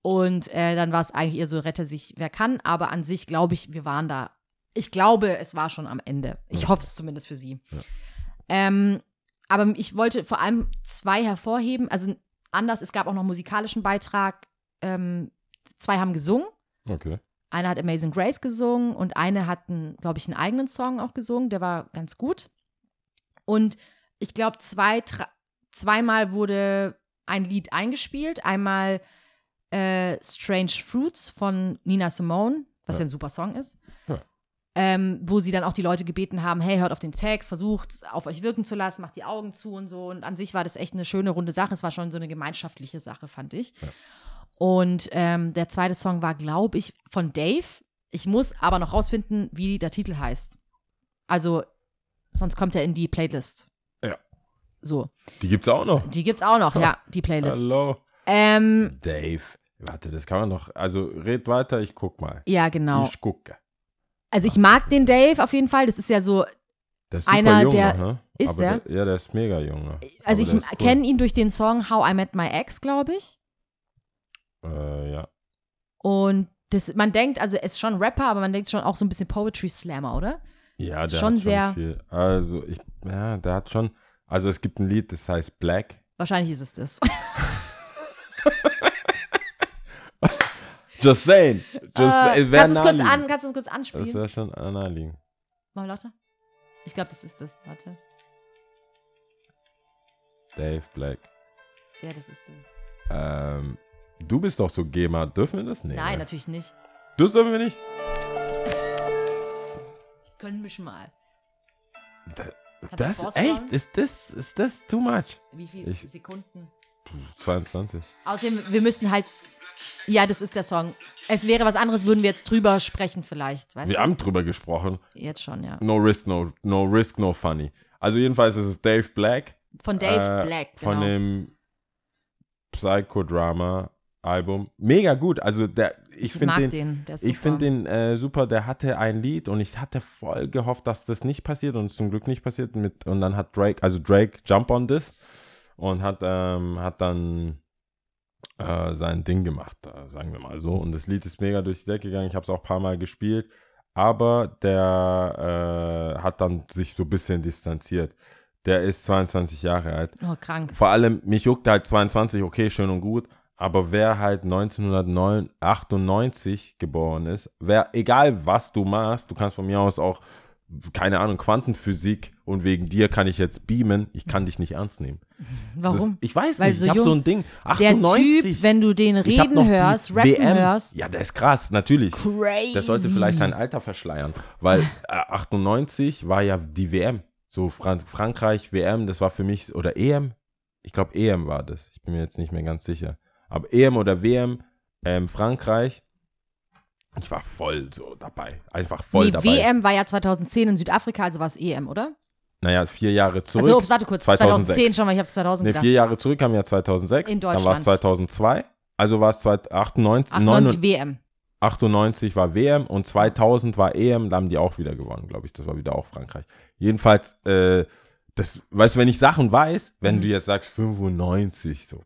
Und äh, dann war es eigentlich eher so, rette sich, wer kann. Aber an sich glaube ich, wir waren da. Ich glaube, es war schon am Ende. Ich Ja. hoffe es zumindest für sie. Ja. Ähm, aber ich wollte vor allem zwei hervorheben. Also anders, es gab auch noch einen musikalischen Beitrag. Ähm, zwei haben gesungen. Okay. Eine hat Amazing Grace gesungen und eine hat, glaube ich, einen eigenen Song auch gesungen. Der war ganz gut. Und ich glaube, zwei, zweimal wurde ein Lied eingespielt. Einmal äh, Strange Fruits von Nina Simone, was ja, Ja. ein super Song ist. Ähm, wo sie dann auch die Leute gebeten haben, hey, hört auf den Text, versucht es auf euch wirken zu lassen, macht die Augen zu und so. Und an sich war das echt eine schöne runde Sache. Es war schon so eine gemeinschaftliche Sache, fand ich. Ja. Und ähm, der zweite Song war, glaube ich, von Dave. Ich muss aber noch rausfinden, wie der Titel heißt. Also, sonst kommt er in die Playlist. Ja. So. Die gibt's auch noch. Die gibt's auch noch, ja, die Playlist. Hallo. Ähm, Dave. Warte, das kann man noch. Also red weiter, ich guck mal. ja, genau. Ich gucke. Also ich mag den Dave auf jeden Fall. Das ist ja so, Der ist super Einer, jung der- ne? ist der? Ja, der ist mega jung noch. also Aber ich cool. kenne ihn durch den Song How I Met My Ex, glaube ich. Äh, ja. Und das, man denkt, also er ist schon Rapper, aber man denkt schon auch so ein bisschen Poetry Slammer, oder? Ja, der Schon hat sehr- schon viel. Also, ich, ja, der hat schon. Also, es gibt ein Lied, das heißt Black. Wahrscheinlich ist es das. Just saying. Just Äh, äh, kannst kurz an, kannst du es kurz Das anspielen? wäre schon naheliegend. Mal lauter. Ich glaube, das ist das. Warte. Dave Black. Ja, das ist das. Ähm, du bist doch so GEMA. Dürfen wir das? Nee. Nein, ne? natürlich nicht. Das dürfen wir nicht? Können wir mal. Kannst du Das, raushauen? echt? Ist das, ist das too much? Wie viele Ich- Sekunden? 22. Außerdem, wir müssten halt. Ja, das ist der Song. Es wäre was anderes, würden wir jetzt drüber sprechen, vielleicht. Weißt Wir du? haben drüber gesprochen. Jetzt schon, ja. No risk, no, no risk, no funny. Also jedenfalls ist es Dave Black. Von Dave äh, Black, genau. Von dem Psychodrama-Album. Mega gut. Also der, ich, ich finde mag den, den. Der ich super. finde den äh, super. Der hatte ein Lied und ich hatte voll gehofft, dass das nicht passiert und es zum Glück nicht passiert. Mit, und dann hat Drake, also Drake Jump on This und hat, ähm, hat dann äh, sein Ding gemacht, sagen wir mal so. Und das Lied ist mega durch die Decke gegangen. Ich habe es auch ein paar Mal gespielt. Aber der äh, hat dann sich so ein bisschen distanziert. der ist 22 Jahre alt. Oh, krank. Vor allem, mich juckt halt 22, okay, schön und gut, aber wer halt 1998 geboren ist, wer, egal was du machst, du kannst von mir aus auch, keine Ahnung, Quantenphysik und wegen dir kann ich jetzt beamen, ich kann dich nicht ernst nehmen. Warum? Das, ich weiß Weil nicht, so ich habe so ein Ding. der 98. Typ, wenn du den reden hörst, rappen WM. hörst, Ja, der ist krass, natürlich. crazy. Der sollte vielleicht sein Alter verschleiern, weil äh, 98 war ja die WM. So Fran Frankreich, WM, das war für mich, oder EM? Ich glaube, EM war das. Ich bin mir jetzt nicht mehr ganz sicher. Aber EM oder WM, ähm, Frankreich, ich war voll so dabei. Einfach voll nee, dabei. WM war ja 2010 in Südafrika, also war es EM, oder? Naja, vier Jahre zurück. Also, ups, warte kurz, 2006. 2010 schon mal, ich habe 2000 Ne, gedacht. vier Jahre zurück haben wir 2006. In Dann war es Deutschland. 2002. Also war es 98, 98 WM. 98 war WM und 2000 war EM, da haben die auch wieder gewonnen, glaube ich. Das war wieder auch Frankreich. Jedenfalls, äh, das, weißt du, wenn ich Sachen weiß, wenn Mhm. du jetzt sagst 95, so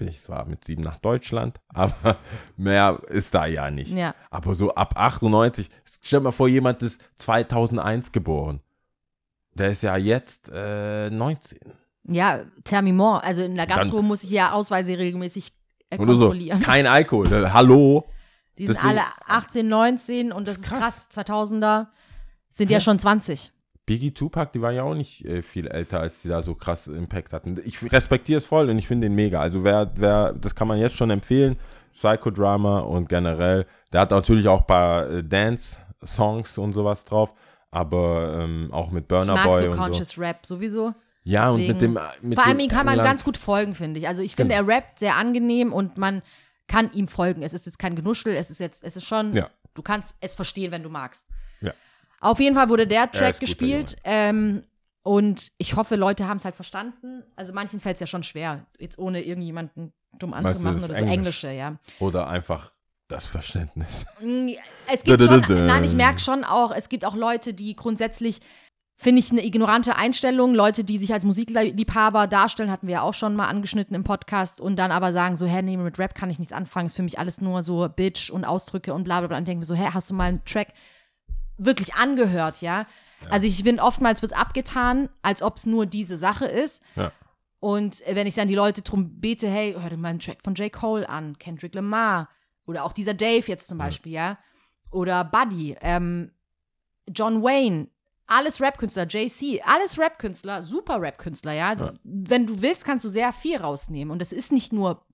bin ich zwar mit sieben nach Deutschland, aber mehr ist da ja nicht. Ja. Aber so ab 98, stell dir mal vor, jemand ist 2001 geboren. Der ist ja jetzt äh, 19. Ja, Termimont. Also in der Dann- Gastro muss ich ja Ausweise regelmäßig äh, du so, kontrollieren. kein Alkohol. Hallo? Die sind deswegen- alle 18, 19 und das ist ist krass. 2000er sind ja schon 20. Biggie Tupac, die waren ja auch nicht äh, viel älter, als die da so krass Impact hatten. Ich respektiere es voll und ich finde den mega. Also wer, wer, das kann man jetzt schon empfehlen. Psychodrama und generell. Der hat natürlich auch ein paar äh, Dance-Songs und sowas drauf, aber ähm, auch mit Ich Burner mag Boy so und so. Conscious Rap sowieso. Ja, und deswegen- mit dem. äh, Mit Vor allem dem ihm kann man England- ganz gut folgen, finde ich. Also ich finde, Genau. er rappt sehr angenehm und man kann ihm folgen. Es ist jetzt kein Genuschel, es ist jetzt, es ist schon, Ja. du kannst es verstehen, wenn du magst. Ja. Auf jeden Fall wurde der Track guter gespielt ähm, und ich hoffe, Leute haben es halt verstanden. Also manchen fällt es ja schon schwer, jetzt ohne irgendjemanden dumm Meinst du, anzumachen ist oder so Englisch? Englische, ja. Oder einfach das Verständnis. Mm, Es gibt schon, nein, ich merke schon auch, es gibt auch Leute, die grundsätzlich, finde ich, eine ignorante Einstellung, Leute, die sich als Musikliebhaber darstellen, hatten wir ja auch schon mal angeschnitten im Podcast und dann aber sagen so, hä, nee, mit Rap kann ich nichts anfangen, ist für mich alles nur so Bitch und Ausdrücke und bla bla bla und denken wir so, hä, hast du mal einen Track wirklich angehört, ja? Also ich finde, oftmals wird abgetan, als ob es nur diese Sache ist. Ja. Und äh, wenn ich dann die Leute drum bete, hey, hör dir mal einen Track von J. Cole an, Kendrick Lamar oder auch dieser Dave jetzt zum Beispiel, ja. Oder Buddy, ähm, John Wayne, alles Rap-Künstler, JC, alles Rap-Künstler, super Rap-Künstler, ja? Ja. Wenn du willst, kannst du sehr viel rausnehmen. Und das ist nicht nur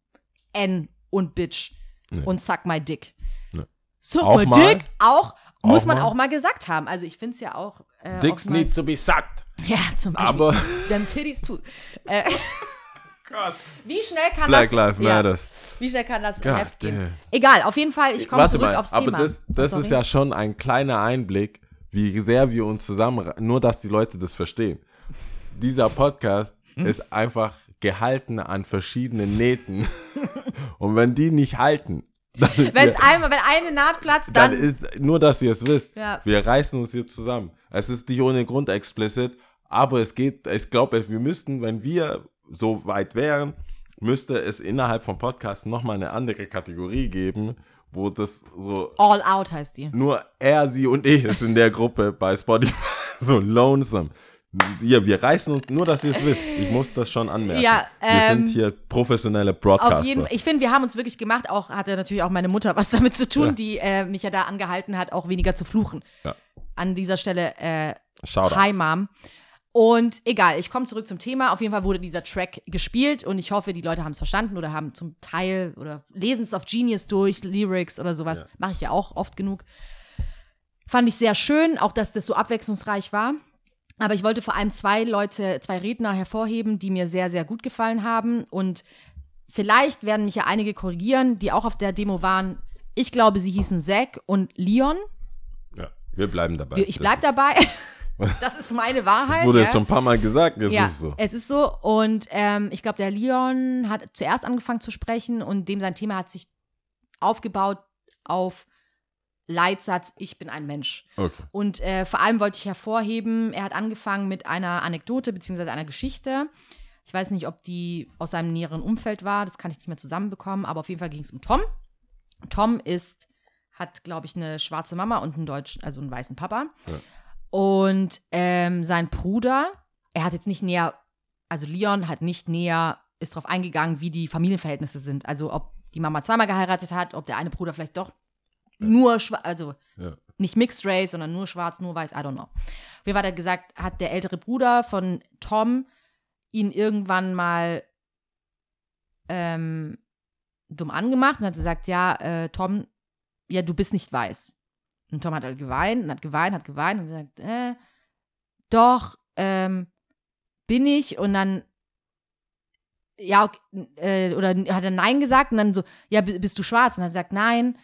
N und Bitch Nee. und Suck my Dick. Nee. Suck Auch my mal. Dick, auch, muss man auch mal gesagt haben. Also ich finde es ja auch. Äh, Dicks need to be sucked. Ja, zum Beispiel. Aber- Them Titties too. Äh, wie schnell kann Black das. Lives ja, Matters. wie schnell kann das God Heft gehen? Egal, auf jeden Fall, ich komme Warte zurück mal, aufs aber Thema. das, das Sorry. ist ja schon ein kleiner Einblick, wie sehr wir uns zusammen, nur dass die Leute das verstehen. Dieser Podcast Hm? ist einfach gehalten an verschiedenen Nähten. Und wenn die nicht halten, dann ist, Wenn es ja, einmal, wenn eine Naht platzt, dann. dann ist, nur dass ihr es wisst, Ja. wir reißen uns hier zusammen. Es ist nicht ohne Grund explicit, aber es geht, ich glaube, wir müssten, wenn wir so weit wären, müsste es innerhalb vom Podcast nochmal eine andere Kategorie geben, wo das so All out heißt die. nur er, sie und ich ist in der Gruppe bei Spotify so lonesome. Ja, wir reißen uns, nur dass ihr es wisst. Ich muss das schon anmerken. Ja, wir ähm, sind hier professionelle Broadcaster. Auf jeden ich finde, wir haben uns wirklich gemacht, auch hatte natürlich auch meine Mutter was damit zu tun, Ja. die äh, mich ja da angehalten hat, auch weniger zu fluchen. Ja. An dieser Stelle, äh, Shoutouts. Hi Mom. Und egal, ich komme zurück zum Thema. Auf jeden Fall wurde dieser Track gespielt und ich hoffe, die Leute haben es verstanden oder haben zum Teil oder lesen es auf Genius durch, Lyrics oder sowas. Ja. Mache ich ja auch oft genug. Fand ich sehr schön, auch dass das so abwechslungsreich war. Aber ich wollte vor allem zwei Leute, zwei Redner hervorheben, die mir sehr, sehr gut gefallen haben. Und vielleicht werden mich ja einige korrigieren, die auch auf der Demo waren. Ich glaube, sie hießen Zack und Leon. Ja, wir bleiben dabei. Ich bleib das dabei. Das ist meine Wahrheit. ist, Wurde ja. jetzt schon ein paar Mal gesagt, jetzt ja, ist es so. es ist so. Und ähm, ich glaube, der Leon hat zuerst angefangen zu sprechen und dem sein Thema hat sich aufgebaut auf Leitsatz, ich bin ein Mensch. Okay. Und äh, vor allem wollte ich hervorheben, er hat angefangen mit einer Anekdote bzw. einer Geschichte. Ich weiß nicht, ob die aus seinem näheren Umfeld war, das kann ich nicht mehr zusammenbekommen, aber auf jeden Fall ging es um Tom. Tom ist, hat, glaube ich, eine schwarze Mama und einen deutschen, also einen weißen Papa. Ja. Und ähm, sein Bruder er hat jetzt nicht näher, also Leon hat nicht näher, ist darauf eingegangen, wie die Familienverhältnisse sind. Also ob die Mama zweimal geheiratet hat, ob der eine Bruder vielleicht doch nur schwarz, also Ja. nicht Mixed Race, sondern nur schwarz, nur weiß, I don't know. Fall hat er gesagt, hat der ältere Bruder von Tom ihn irgendwann mal ähm, dumm angemacht und hat gesagt, ja, äh, Tom, ja, du bist nicht weiß. Und Tom hat halt geweint und hat geweint, hat geweint und gesagt, äh, doch, ähm, bin ich und dann ja, okay, äh, oder hat er Nein gesagt und dann so, ja, bi- bist du schwarz? Und dann hat gesagt, nein.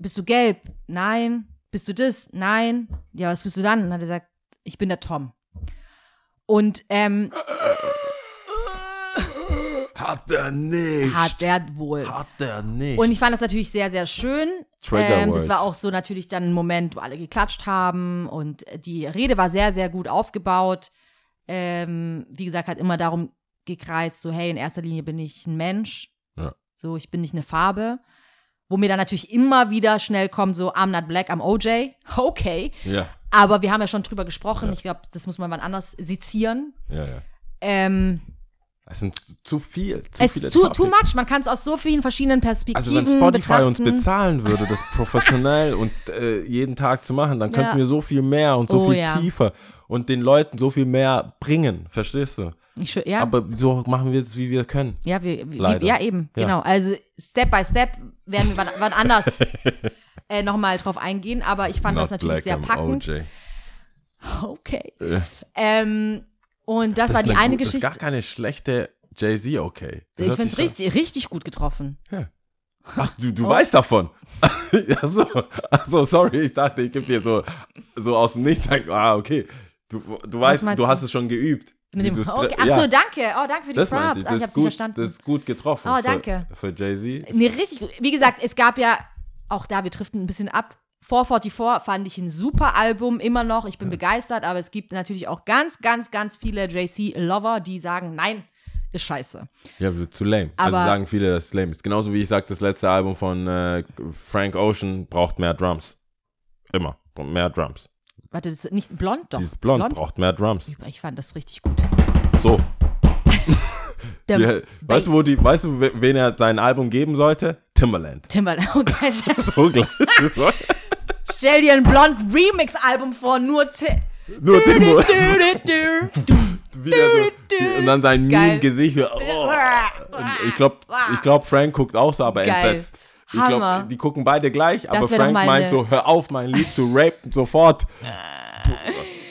Bist du gelb? Nein. Bist du das? Nein. Ja, was bist du dann? Und dann hat er gesagt, ich bin der Tom. Und ähm, Hat er nicht. hat der wohl. Hat er nicht. Und ich fand das natürlich sehr, sehr schön. Ähm, das war auch so natürlich dann ein Moment, wo alle geklatscht haben und die Rede war sehr, sehr gut aufgebaut. Ähm, wie gesagt, hat immer darum gekreist, so hey, in erster Linie bin ich ein Mensch. Ja. So, ich bin nicht eine Farbe. Wo mir dann natürlich immer wieder schnell kommt, so I'm not black, I'm OJ. Okay. ja, Aber wir haben ja schon drüber gesprochen. Ja. Ich glaube, das muss man mal anders sezieren. ja, ja. Ähm, Es sind zu- zu viel. Zu es viele ist too, much. Man kann es aus so vielen verschiedenen Perspektiven Also wenn Spotify uns betrachten. bezahlen würde, das professionell und äh, jeden Tag zu machen, dann könnten Ja. wir so viel mehr und so Oh, viel ja. tiefer und den Leuten so viel mehr bringen, verstehst du? Ich, ja. Aber so machen wir es, wie wir können. Ja, wir, Leider. ja eben, Ja. genau. Also Step by Step werden wir wann, wann anders äh, nochmal drauf eingehen, aber ich fand das Not natürlich black, sehr packend. OJ. Okay. Äh, Ähm, und das, war ist die eine gut- Geschichte. Das ist gar keine schlechte Jay-Z, okay. Das ich finde es richtig, richtig gut getroffen. schon- Ach, du, du Oh. weißt davon. ja, so. Ach so, sorry, ich dachte, ich gebe dir so, so aus dem Nichts. Ah, okay. Du, du weißt, du hast es schon geübt. Mit dem, okay. Ach ja, so, danke. Oh, danke für die Das Props. ich. Ah, Das ich ist hab's nicht verstanden. das ist gut getroffen. Oh, für- danke. Für, Jay-Z. Nee, richtig gut. Wie gesagt, es gab ja, auch da, wir driften ein bisschen ab. 444 fand ich ein super Album, immer noch. Ich bin begeistert, aber es gibt natürlich auch ganz, ganz, ganz viele JC-Lover, die sagen, nein, ist scheiße. Ja, zu lame. also Aber- sagen viele, dass es lame ist. Genauso wie ich sage, das letzte Album von äh, Frank Ocean braucht mehr Drums. Immer. Mehr Drums. Warte, das ist nicht blond, doch. Dieses Blond, braucht mehr Drums. Ich fand das richtig gut. So. Die, weißt, du, wo die, weißt du, we- wen er sein Album geben sollte? Timberland. Timberland. Okay, So gleich. Stell dir ein blond Remix-Album vor, nur Ti Nur Timo. Und dann sein. Meme-Gesicht. Oh. Ich glaube, ich glaub, Frank guckt auch so, aber Geil. entsetzt. Ich glaube, die gucken beide gleich, aber Frank meint so, hör auf, mein Lied zu rapen sofort.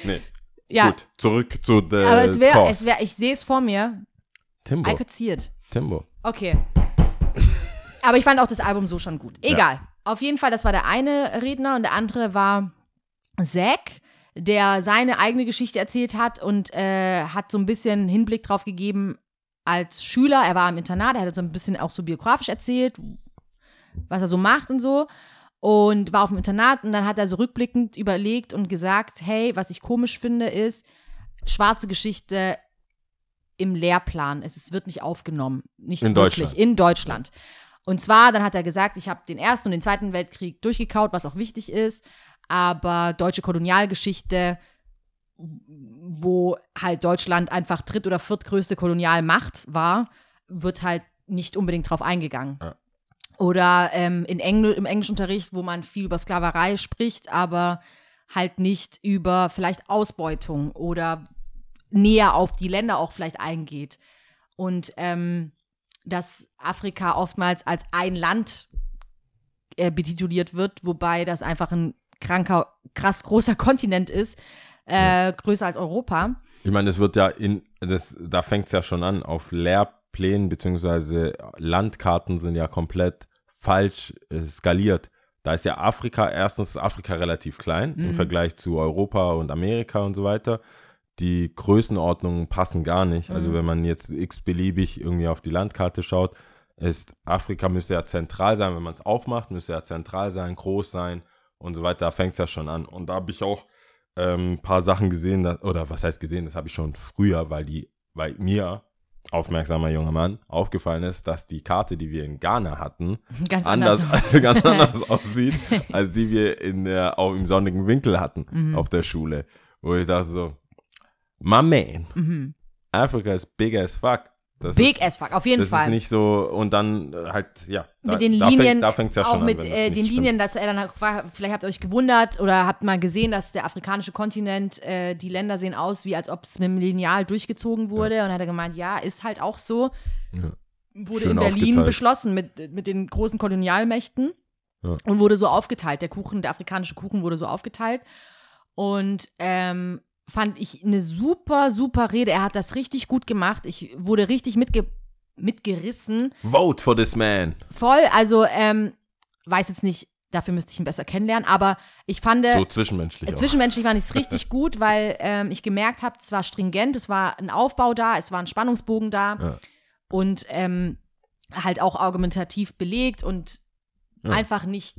Nee, Ja, gut, zurück zu the aber es wäre, es wär, ich sehe es vor mir. Timbo, I could see it. Timbo. Okay. Aber ich fand auch das Album so schon gut. Egal. Auf jeden Fall, das war der eine Redner und der andere war Zack, der seine eigene Geschichte erzählt hat und äh, hat so ein bisschen Hinblick drauf gegeben als Schüler. Er war im Internat, er hat so ein bisschen auch so biografisch erzählt, was er so macht und so. Und war auf dem Internat und dann hat er so rückblickend überlegt und gesagt, hey, was ich komisch finde, ist, schwarze Geschichte im Lehrplan. Es, es wird nicht aufgenommen. Nicht In wirklich. Deutschland. In Deutschland. Und zwar, dann hat er gesagt, ich habe den Ersten und den Zweiten Weltkrieg durchgekaut, was auch wichtig ist, aber deutsche Kolonialgeschichte, wo halt Deutschland einfach dritt- oder viertgrößte Kolonialmacht war, wird halt nicht unbedingt drauf eingegangen. Ja. Oder ähm, in Engl im Englischunterricht, wo man viel über Sklaverei spricht, aber halt nicht über vielleicht Ausbeutung oder näher auf die Länder auch vielleicht eingeht. Und ähm, dass Afrika oftmals als ein Land äh, betituliert wird, wobei das einfach ein kranker, krass großer Kontinent ist, äh, größer als Europa. Ich meine, das wird ja in, das, da fängt es ja schon an, auf Lehrplänen beziehungsweise Landkarten sind ja komplett falsch äh, skaliert. Da ist ja Afrika, erstens ist Afrika relativ klein im Mhm. Vergleich zu Europa und Amerika und so weiter. Die Größenordnungen passen gar nicht. Also Mhm. wenn man jetzt x-beliebig irgendwie auf die Landkarte schaut, ist Afrika müsste ja zentral sein, wenn man es aufmacht, müsste ja zentral sein, groß sein und so weiter. Da fängt es ja schon an. Und da habe ich auch ähm, ein paar Sachen gesehen, dass, oder was heißt gesehen, das habe ich schon früher, weil die, weil mir, aufmerksamer junger Mann, aufgefallen ist, dass die Karte, die wir in Ghana hatten, Ganz anders, anders. ganz anders aussieht, als die wir in der, auch im sonnigen Winkel hatten Mhm. auf der Schule. Wo ich dachte so, my man. Africa is big as fuck. Das Mhm. Big ist, as fuck, auf jeden Das Fall. ist nicht so, und dann äh, halt, ja. Da, mit den Linien, da fängt es ja auch schon mit an. wenn äh, den Linien, dass er dann auch vielleicht habt ihr euch gewundert oder habt mal gesehen, dass der afrikanische Kontinent, äh, die Länder sehen aus, wie als ob es mit dem Lineal durchgezogen wurde. Und hat er gemeint, ja, ist halt auch so. Ja. Wurde Schön in Berlin aufgeteilt. beschlossen mit, mit den großen Kolonialmächten Ja. und wurde so aufgeteilt. Der Kuchen, der afrikanische Kuchen wurde so aufgeteilt. Und ähm, fand ich eine super, super Rede. Er hat das richtig gut gemacht. Ich wurde richtig mitge mitgerissen. Vote for this man. Voll, also ähm, weiß jetzt nicht, dafür müsste ich ihn besser kennenlernen, aber ich fand, So äh, zwischenmenschlich auch. zwischenmenschlich fand ich es richtig gut, weil ähm, ich gemerkt habe, es war stringent, es war ein Aufbau da, es war ein Spannungsbogen da Ja. und ähm, halt auch argumentativ belegt und Ja. einfach nicht,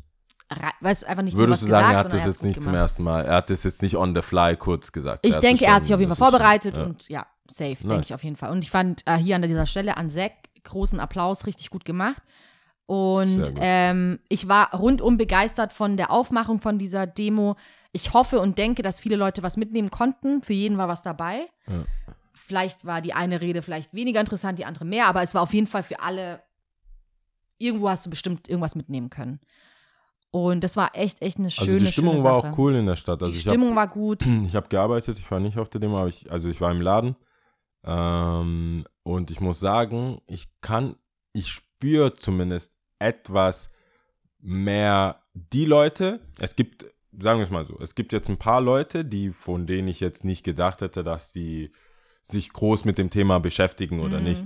weißt du, einfach nicht Würdest du sagen, gesagt, er hat das jetzt nicht zum gemacht. ersten Mal, er hat das jetzt nicht on the fly kurz gesagt. Ich hat denke, er hat sich auf jeden Fall vorbereitet ja. und ja, safe, Nice. denke ich auf jeden Fall. Und ich fand äh, hier an dieser Stelle an Zack großen Applaus, richtig gut gemacht. Und ähm, ich war rundum begeistert von der Aufmachung von dieser Demo. Ich hoffe und denke, dass viele Leute was mitnehmen konnten. Für jeden war was dabei. Ja. Vielleicht war die eine Rede vielleicht weniger interessant, die andere mehr, aber es war auf jeden Fall für alle. Irgendwo hast du bestimmt irgendwas mitnehmen können. Und das war echt, echt eine schöne Also die Stimmung war auch cool in der Stadt. Also die ich hab- Stimmung war gut. Ich habe gearbeitet, ich war nicht auf der Demo, aber ich, also ich war im Laden. Ähm, und ich muss sagen, ich kann, ich spüre zumindest etwas mehr die Leute. Es gibt, sagen wir es mal so, es gibt jetzt ein paar Leute, die, von denen ich jetzt nicht gedacht hätte, dass die sich groß mit dem Thema beschäftigen oder Mhm. nicht.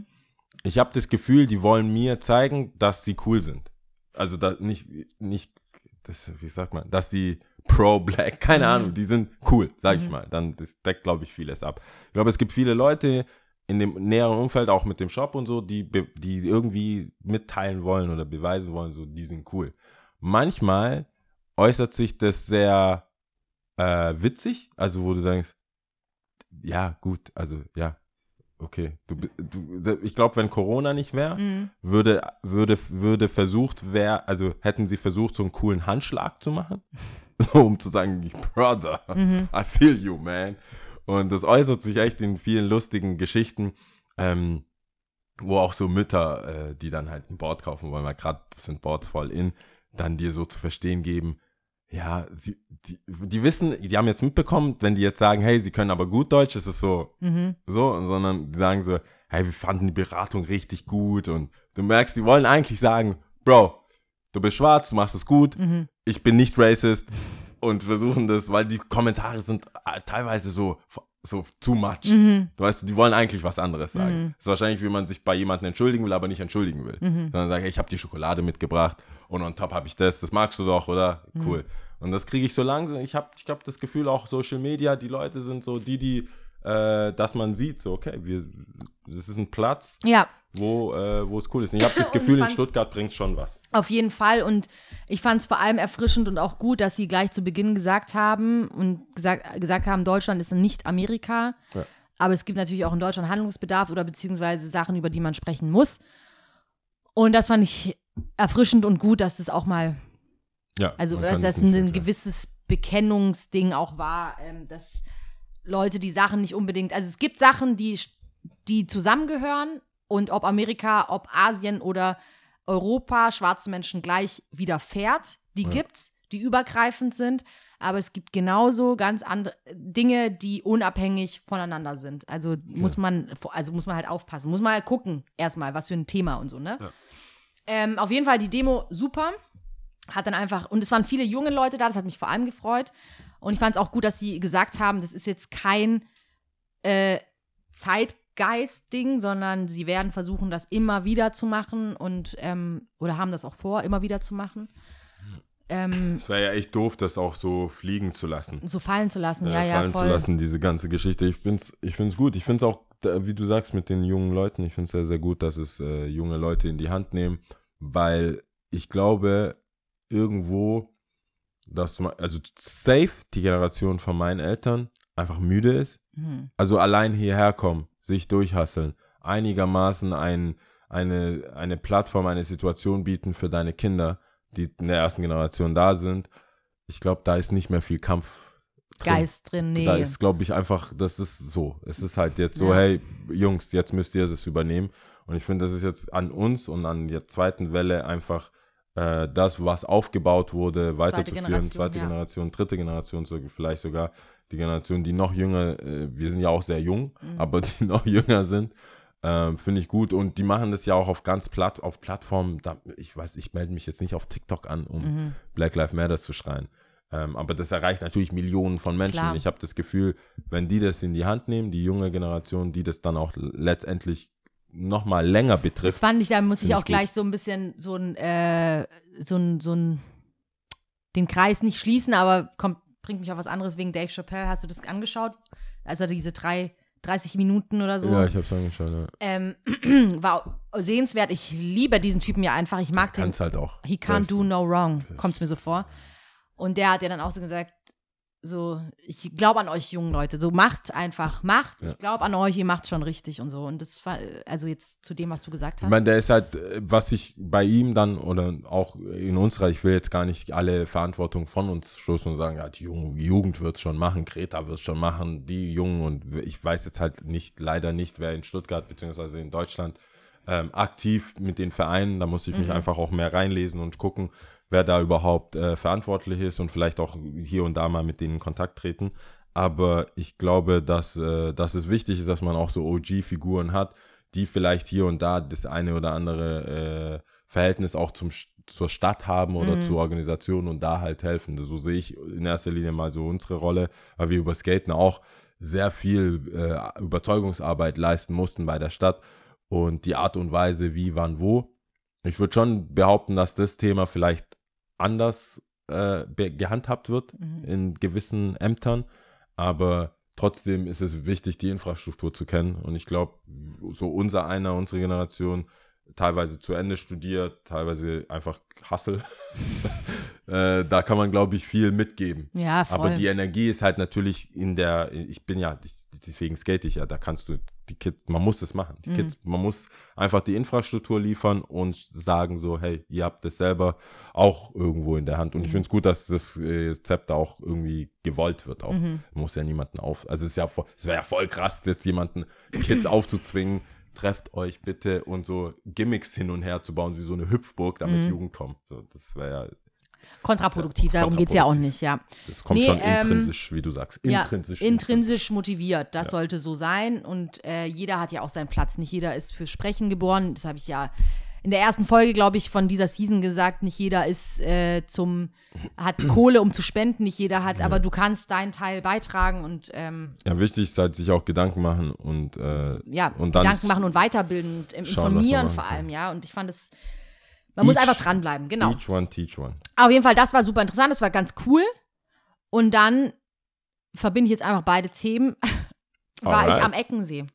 Ich habe das Gefühl, die wollen mir zeigen, dass sie cool sind. Also da nicht, nicht, das, wie sagt man, dass sie pro-black, keine Mhm. Ahnung, die sind cool, sag ich Mhm. mal. Dann das deckt, glaube ich, vieles ab. Ich glaube, es gibt viele Leute in dem näheren Umfeld, auch mit dem Shop und so, die, die irgendwie mitteilen wollen oder beweisen wollen, so, die sind cool. Manchmal äußert sich das sehr äh, witzig, also wo du denkst, ja, gut, also ja, okay. Du, du, ich glaube, wenn Corona nicht wäre, Mhm. würde, würde, würde versucht, wer, also hätten sie versucht, so einen coolen Handschlag zu machen, so, um zu sagen, Brother, Mhm. I feel you, man. Und das äußert sich echt in vielen lustigen Geschichten, ähm, wo auch so Mütter, äh, die dann halt ein Board kaufen wollen, weil gerade sind Boards voll in, dann dir so zu verstehen geben, ja, sie, die, die wissen, die haben jetzt mitbekommen, wenn die jetzt sagen, hey, sie können aber gut Deutsch, ist es so, Mhm. so, sondern die sagen so, hey, wir fanden die Beratung richtig gut und du merkst, die wollen eigentlich sagen, Bro, du bist schwarz, du machst es gut, Mhm. ich bin nicht racist und versuchen das, weil die Kommentare sind äh, teilweise so, so too much. Mhm. Du weißt, die wollen eigentlich was anderes sagen. Mhm. Das ist wahrscheinlich, wie man sich bei jemandem entschuldigen will, aber nicht entschuldigen will. Mhm. Sondern sagen, hey, ich habe die Schokolade mitgebracht und on top habe ich das, das magst du doch, oder? Mhm. Cool. Und das kriege ich so langsam. Ich habe ich hab das Gefühl, auch Social Media, die Leute sind so die, die, äh, dass man sieht, so, okay, wir, das ist ein Platz, Ja, wo, äh, wo es cool ist. Und ich habe das Gefühl, in Stuttgart bringt schon was. Auf jeden Fall. Und ich fand es vor allem erfrischend und auch gut, dass sie gleich zu Beginn gesagt haben und gesagt, gesagt haben, Deutschland ist nicht Amerika. Ja. Aber es gibt natürlich auch in Deutschland Handlungsbedarf oder beziehungsweise Sachen, über die man sprechen muss. Und das fand ich erfrischend und gut, dass das auch mal, Ja, also dass das ein vergleichen. gewisses Bekennungsding auch war, ähm, dass Leute die Sachen nicht unbedingt, also es gibt Sachen, die, die zusammengehören und ob Amerika, ob Asien oder Europa schwarzen Menschen gleich widerfährt, die Ja. gibt's, die übergreifend sind, aber es gibt genauso ganz andere Dinge, die unabhängig voneinander sind. Also muss man, also muss man halt aufpassen, muss man halt gucken erstmal, was für ein Thema und so, ne? Ja. Ähm, auf jeden Fall die Demo super. Hat dann einfach, und es waren viele junge Leute da, das hat mich vor allem gefreut. Und ich fand es auch gut, dass sie gesagt haben, das ist jetzt kein äh, Zeitgeist-Ding, sondern sie werden versuchen, das immer wieder zu machen und ähm, oder haben das auch vor, immer wieder zu machen. Ähm, Es wäre ja echt doof, das auch so fliegen zu lassen. so fallen zu lassen, äh, ja, ja, fallen voll. zu lassen, diese ganze Geschichte. Ich finde es ich find's gut. Ich finde es auch, wie du sagst, mit den jungen Leuten, ich finde es sehr, sehr gut, dass es äh, junge Leute in die Hand nehmen, weil ich glaube, irgendwo, dass man, also safe die Generation von meinen Eltern einfach müde ist. Hm. Also allein hierher kommen, sich durchhasseln, einigermaßen ein, eine, eine Plattform, eine Situation bieten für deine Kinder, die in der ersten Generation da sind. Ich glaube, da ist nicht mehr viel Kampf Geist drin. Nee. Da ist, glaube ich, einfach, das ist so. Es ist halt jetzt so, Ja. hey, Jungs, jetzt müsst ihr das übernehmen. Und ich finde, das ist jetzt an uns und an der zweiten Welle einfach äh, das, was aufgebaut wurde, weiterzuführen. Generation, Zweite ja. Generation, dritte Generation, so, vielleicht sogar die Generation, die noch jünger, äh, wir sind ja auch sehr jung, Mhm. aber die noch jünger sind. Ähm, Finde ich gut und die machen das ja auch auf ganz Platt, auf Plattformen. Da, ich weiß, ich melde mich jetzt nicht auf TikTok an, um Mhm. Black Lives Matter zu schreien. Ähm, aber das erreicht natürlich Millionen von Menschen. Klar. Ich habe das Gefühl, wenn die das in die Hand nehmen, die junge Generation, die das dann auch letztendlich noch mal länger Das betrifft. fand ich, da muss ich auch gut. gleich so ein bisschen so ein, äh, so ein, so ein, den Kreis nicht schließen, aber kommt, bringt mich auf was anderes wegen Dave Chappelle. Hast du das angeschaut? Also diese drei, 30 Minuten oder so. Ja, ich habe es angeschaut. Ja. ähm, war sehenswert. Ich liebe diesen Typen ja einfach. Ich mag den. Kann's halt auch. He can't Das- do no wrong, kommt es mir so vor. Und der hat ja dann auch so gesagt, so, ich glaube an euch jungen Leute, so macht einfach, macht. Ja. Ich glaube an euch, ihr macht schon richtig und so. Und das war, also jetzt zu dem, was du gesagt Ich hast. meine, der ist halt, was ich bei ihm dann oder auch in unserer, ich will jetzt gar nicht alle Verantwortung von uns stoßen und sagen, ja, die Jugend, wird es schon machen, Greta wird es schon machen, die Jungen und ich weiß jetzt halt nicht, leider nicht, wer in Stuttgart beziehungsweise in Deutschland ähm, aktiv mit den Vereinen, da muss ich mich einfach auch mehr reinlesen und gucken, wer da überhaupt äh, verantwortlich ist und vielleicht auch hier und da mal mit denen in Kontakt treten. Aber ich glaube, dass, äh, dass es wichtig ist, dass man auch so OG-Figuren hat, die vielleicht hier und da das eine oder andere äh, Verhältnis auch zum, zur Stadt haben oder zur Organisation und da halt helfen. So sehe ich in erster Linie mal so unsere Rolle, weil wir über Skaten auch sehr viel äh, Überzeugungsarbeit leisten mussten bei der Stadt und die Art und Weise, wie, wann, wo. Ich würde schon behaupten, dass das Thema vielleicht anders äh, gehandhabt wird in gewissen Ämtern, aber trotzdem ist es wichtig, die Infrastruktur zu kennen. Und ich glaube, so unser einer, unsere Generation, teilweise zu Ende studiert, teilweise einfach Hassel. äh, da kann man, glaube ich, viel mitgeben. ja, voll. Aber die Energie ist halt natürlich in der, ich bin ja, deswegen skate ich ja, da kannst du die Kids, man muss das machen. Die Kids, man muss einfach die Infrastruktur liefern und sagen so, hey, ihr habt das selber auch irgendwo in der Hand. Und ich finde es gut, dass das äh, Zepter auch irgendwie gewollt wird. Auch. Man muss ja niemanden auf, also es ist ja, es wäre ja voll krass, jetzt jemanden Kids aufzuzwingen, trefft euch bitte und so Gimmicks hin und her zu bauen, wie so eine Hüpfburg, damit die Jugend kommt. So, das wäre ja, kontraproduktiv, darum geht es ja auch nicht, ja. das kommt Nee, schon ähm, intrinsisch, wie du sagst. Intrinsisch. Ja, intrinsisch motiviert, das sollte so sein. Und äh, jeder hat ja auch seinen Platz. Nicht jeder ist fürs Sprechen geboren. Das habe ich ja in der ersten Folge, glaube ich, von dieser Season gesagt. Nicht jeder ist äh, zum, hat Kohle, um zu spenden. Nicht jeder hat, aber du kannst deinen Teil beitragen und ähm, Ja, wichtig ist halt, sich auch Gedanken machen und, äh, ja, und Gedanken machen und weiterbilden und ähm, informieren vor allem, ja. Und ich fand es, man muss Each- einfach dranbleiben, genau. Each one, teach one. Auf jeden Fall, das war super interessant, das war ganz cool. Und dann verbinde ich jetzt einfach beide Themen. war Alright. ich am Eckensee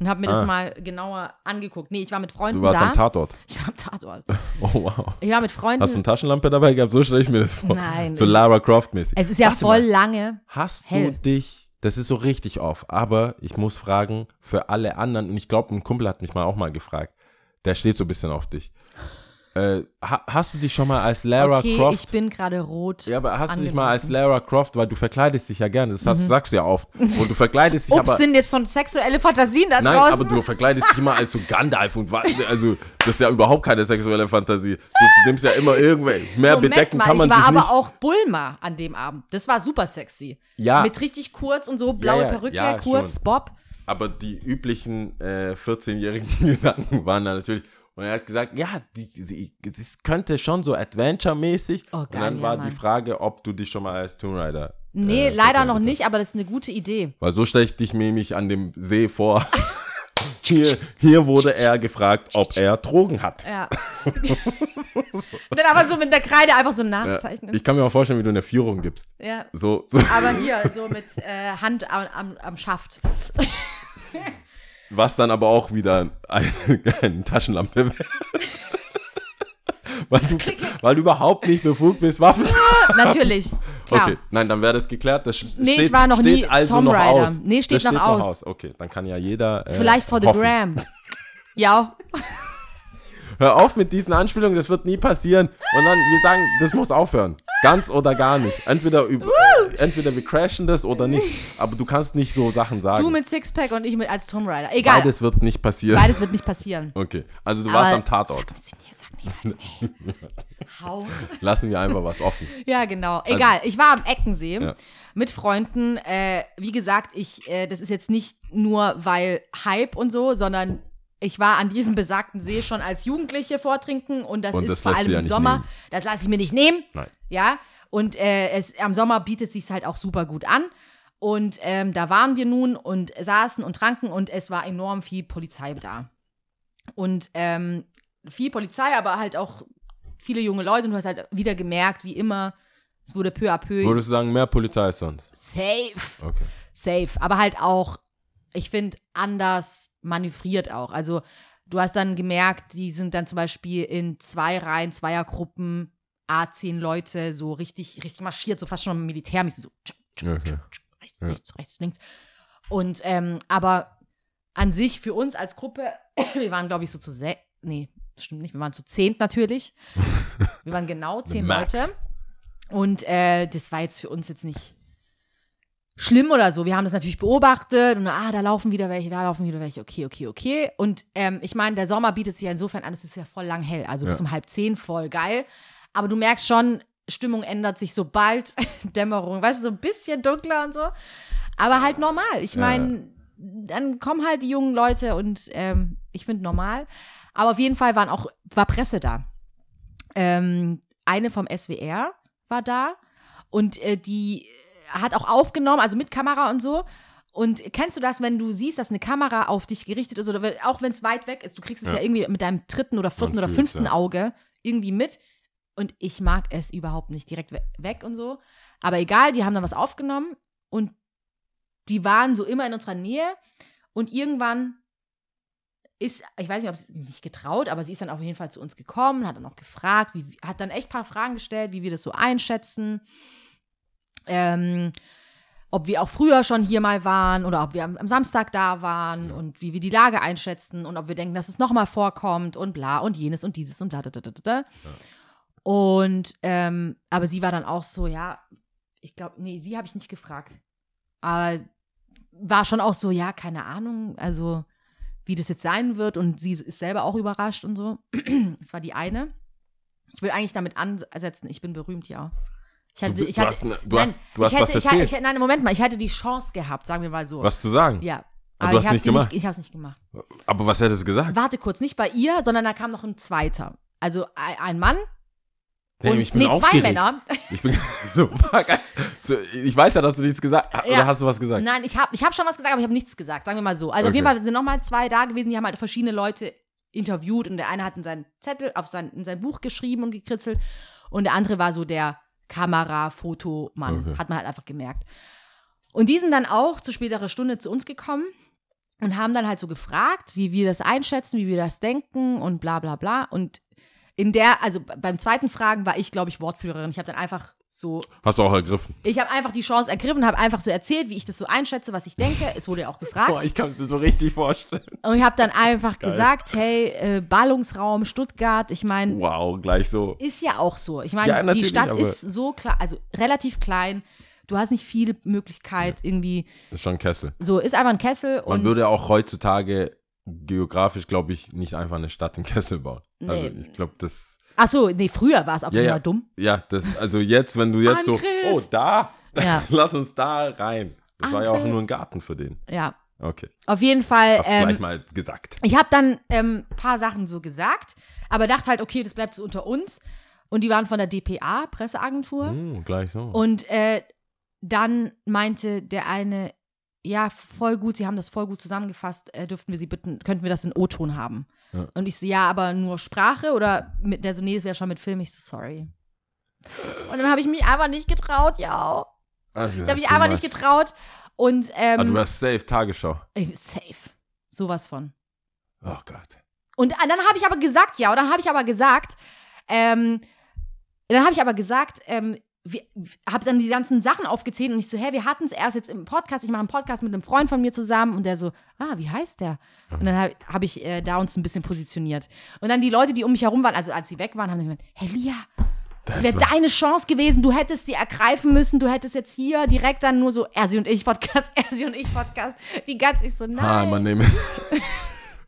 und habe mir das Ah. mal genauer angeguckt. Nee, ich war mit Freunden Du warst da. am Tatort. ich war am Tatort. Oh, wow. Ich war mit Freunden. Hast du eine Taschenlampe dabei gehabt? So stelle ich mir das vor. Nein, So Lara Croft-mäßig. es ist ja Warte voll mal. lange. Hast hell. du dich, das ist so richtig off, aber ich muss fragen, für alle anderen, und ich glaube, ein Kumpel hat mich mal auch mal gefragt, der steht so ein bisschen auf dich. Äh, ha, hast du dich schon mal als Lara okay, Croft ich bin gerade rot. Ja, aber hast du dich mal als Lara Croft, weil du verkleidest dich ja gerne, das hast, sagst du ja oft. Und du verkleidest dich Mhm. Ups, aber. sind jetzt schon sexuelle Fantasien da Nein, draußen? aber du verkleidest dich immer als so Gandalf und also das ist ja überhaupt keine sexuelle Fantasie. Du nimmst ja immer irgendwelche mehr Moment bedecken mal, kann man ich war sich aber nicht. auch Bulma an dem Abend. Das war super sexy. Ja. Mit richtig kurz und so, blaue ja, Perücke, ja, kurz, schon. Bob. Aber die üblichen äh, 14-jährigen Gedanken waren da natürlich. Und er hat gesagt, ja, die, sie, könnte schon so Adventure-mäßig. Oh, und geil, dann ja, war Mann. die Frage, ob du dich schon mal als Tomb Raider. Nee, äh, leider noch nicht, aber das ist eine gute Idee. Weil so stelle ich dich mir nämlich an dem See vor. hier, hier wurde er gefragt, ob er Drogen hat. Ja. und dann aber so mit der Kreide einfach so Ja. nachzeichnen. Ich kann mir auch vorstellen, wie du eine Führung gibst. Ja. So, so. Aber hier, so mit äh, Hand am, am, am Schaft. Was dann aber auch wieder eine, eine Taschenlampe wäre. weil, du, weil du überhaupt nicht befugt bist, Waffen zu Natürlich. Klar. Okay, nein, dann wäre das geklärt. Das Nee, steht, ich war noch steht nie also Tomb noch Raider. aus. Nee, steht das noch aus. Okay, dann kann ja jeder. Äh, Vielleicht for the hoffen. gram. Ja. Hör auf mit diesen Anspielungen, das wird nie passieren. Und dann, wir sagen, das muss aufhören. Ganz oder gar nicht. Entweder, über, entweder wir crashen das oder nicht. Aber du kannst nicht so Sachen sagen. Du mit Sixpack und ich mit als Tomb Raider. Egal. Beides wird nicht passieren. Beides wird nicht passieren. Okay, also du Aber- warst am Tatort. Sag niemals nee. Hau. Lassen wir einfach was offen. Ja, genau. Egal. Ich war am Eckensee Ja. mit Freunden. Äh, wie gesagt, ich, äh, das ist jetzt nicht nur weil Hype und so, sondern ich war an diesem besagten See schon als Jugendliche vortrinken und das Und ist das vor allem ja im Sommer. nehmen. Das lasse ich mir nicht nehmen. Nein. Ja. Und äh, es, am Sommer bietet sich halt auch super gut an. Und ähm, da waren wir nun und saßen und tranken und es war enorm viel Polizei da. Und ähm, viel Polizei, aber halt auch viele junge Leute und du hast halt wieder gemerkt, wie immer, es wurde peu à peu Würdest du sagen, mehr Polizei als sonst? safe, Okay. safe, aber halt auch, ich finde, anders manövriert auch. Also du hast dann gemerkt, die sind dann zum Beispiel in zwei Reihen, Zweiergruppen, A10 Leute, so richtig, richtig marschiert, so fast schon militärmäßig, so tschuk, tschuk, Okay. tschuk, rechts, Ja. rechts, rechts, links. Und, ähm, aber an sich für uns als Gruppe, wir waren, glaube ich, so zu se nee, das stimmt nicht, wir waren zu zehnt natürlich. Wir waren genau zehn. Leute. Und äh, das war jetzt für uns jetzt nicht schlimm oder so. Wir haben das natürlich beobachtet und ah, da laufen wieder welche, da laufen wieder welche. Okay, okay, okay. Und ähm, ich meine, der Sommer bietet sich ja insofern an, es ist ja voll lang hell. Also bis Ja. um halb zehn voll geil. Aber du merkst schon, Stimmung ändert sich sobald Dämmerung, weißt du, so ein bisschen dunkler und so. Aber halt normal. Ich Ja. meine, dann kommen halt die jungen Leute und ähm, ich finde normal. Aber auf jeden Fall waren auch, war Presse da. Ähm, eine vom SWR war da und äh, die hat auch aufgenommen, also mit Kamera und so. Und kennst du das, wenn du siehst, dass eine Kamera auf dich gerichtet ist oder wenn- auch wenn es weit weg ist, du kriegst es ja, Ja. irgendwie mit deinem dritten oder vierten Man oder fünften ja. Auge irgendwie mit. Und ich mag es überhaupt nicht direkt we weg und so. Aber egal, die haben dann was aufgenommen und die waren so immer in unserer Nähe. Und irgendwann ist, ich weiß nicht, ob sie nicht getraut, aber sie ist dann auf jeden Fall zu uns gekommen, hat dann auch gefragt, wie, hat dann echt ein paar Fragen gestellt, wie wir das so einschätzen. Ähm, ob wir auch früher schon hier mal waren oder ob wir am, am Samstag da waren und wie wir die Lage einschätzen und ob wir denken, dass es nochmal vorkommt und bla und jenes und dieses und bla. Da, da, da, da, da. Und, ähm, aber sie war dann auch so, ja, ich glaube, nee, sie habe ich nicht gefragt. Aber war schon auch so, ja, keine Ahnung, also wie das jetzt sein wird und sie ist selber auch überrascht und so. Das war die eine. Ich will eigentlich damit ansetzen, ich bin berühmt, ja. Ich hatte, Du, ich du hatte, hast, ne- du nein, hast, du hast was hätte, ich, erzählt. Ich, ich, nein, Moment mal, ich hätte die Chance gehabt, sagen wir mal so. was zu sagen. Ja. Aber Aber du ich hast habe nicht es gemacht. nicht, ich hab's nicht gemacht. Aber was hättest du gesagt? Warte kurz, nicht bei ihr, sondern da kam noch ein zweiter. Also ein, Mann Nee, und ich bin nee, zwei. Männer. Ich bin so, ich weiß ja, dass du nichts gesagt hast. Ja. Oder hast du was gesagt? Nein, ich habe ich hab schon was gesagt, aber ich habe nichts gesagt, sagen wir mal so. Also auf Okay. jeden Fall sind nochmal zwei da gewesen, die haben halt verschiedene Leute interviewt und der eine hat in seinen Zettel, auf sein, in sein Buch geschrieben und gekritzelt und der andere war so der Kamera-Fotomann, Okay. hat man halt einfach gemerkt. Und die sind dann auch zu späterer Stunde zu uns gekommen und haben dann halt so gefragt, wie wir das einschätzen, wie wir das denken und bla bla bla. Und in der, also beim zweiten Fragen war ich, glaube ich, Wortführerin. Ich habe dann einfach so Hast du auch ergriffen. ich habe einfach die Chance ergriffen, habe einfach so erzählt, wie ich das so einschätze, was ich denke. Es wurde ja auch gefragt. Boah, ich kann es mir so richtig vorstellen. und ich habe dann einfach Geil. gesagt, hey, äh, Ballungsraum Stuttgart, ich meine, Wow, gleich so. ist ja auch so. Ich meine, Ja, die Stadt ist so klar, also relativ klein. Du hast nicht viel Möglichkeit irgendwie. Das ist schon Kessel. So, ist einfach ein Kessel Man und würde auch heutzutage geografisch, glaube ich, nicht einfach eine Stadt in Kessel bauen. Also Nee. ich glaube, das. Ach so, nee, früher war es auf Ja, jeden ja. Fall dumm. Ja, das, also jetzt, wenn du jetzt so, Angriff! oh, da, Ja. lass uns da rein. Das war ja auch Angriff! nur ein Garten für den. Ja, Okay. auf jeden Fall. Hast du gleich Ähm, mal gesagt. ich habe dann ein ähm, paar Sachen so gesagt, aber dachte halt, okay, das bleibt so unter uns. Und die waren von der DPA, Presseagentur. Hm, gleich so. Und äh, dann meinte der eine, ja, voll gut, Sie haben das voll gut zusammengefasst, äh, dürften wir Sie bitten, könnten wir das in O-Ton haben? Ja. Und ich so, ja, aber nur Sprache oder mit der so, nee, das wäre schon mit Film. Ich so, sorry. Und dann habe ich mich einfach nicht getraut, ja. Also, Ich habe mich much. nicht getraut. Und Ah, du ähm, warst safe, Tagesschau. ey, safe. Sowas von. Oh Gott. Und dann habe ich aber gesagt, ja, und dann habe ich aber gesagt, ähm, dann habe ich aber gesagt, ähm, habe dann die ganzen Sachen aufgezählt und ich so, hä, wir hatten es erst jetzt im Podcast, ich mache einen Podcast mit einem Freund von mir zusammen und der so, ah, wie heißt der? Und dann habe hab ich äh, da uns ein bisschen positioniert. Und dann die Leute, die um mich herum waren, also als sie weg waren, haben gemeint, hey Lia, Es wäre deine Chance gewesen, du hättest sie ergreifen müssen, du hättest jetzt hier direkt dann nur so Ersi und ich Podcast, Ersi und ich Podcast. Die ganz ich so, Ah, nein. man nehme.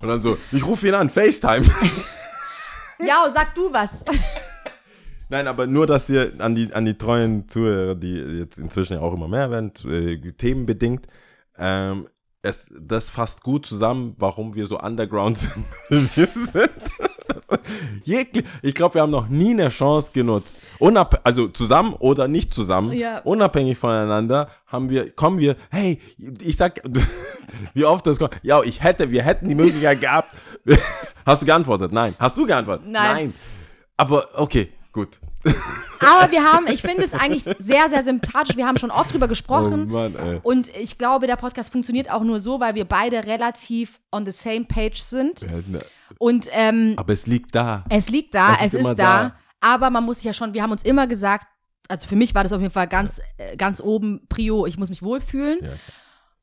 Und dann so, ich rufe ihn an, FaceTime. ja, sag du was. Nein, aber nur, dass ihr an die, an die treuen Zuhörer, die jetzt inzwischen ja auch immer mehr werden, äh, themenbedingt, ähm, es, das fasst gut zusammen, warum wir so underground sind. wir sind. Ich glaube, wir haben noch nie eine Chance genutzt. Unab also zusammen oder nicht zusammen, Ja. unabhängig voneinander, haben wir, kommen wir, hey, ich sag, wie oft das kommt, ja, ich hätte, wir hätten die Möglichkeit gehabt. Hast du geantwortet? Nein. Hast du geantwortet? Nein. Aber okay, gut. Aber wir haben, ich finde es eigentlich sehr, sehr sympathisch. Wir haben schon oft drüber gesprochen. Oh Mann, ey. Und ich glaube, der Podcast funktioniert auch nur so, weil wir beide relativ on the same page sind. Und ähm, Aber es liegt da. es liegt da, Es es ist ist, immer da, da. Aber man muss sich ja schon, wir haben uns immer gesagt, also für mich war das auf jeden Fall ganz, äh, ganz oben Prio, ich muss mich wohlfühlen. Ja,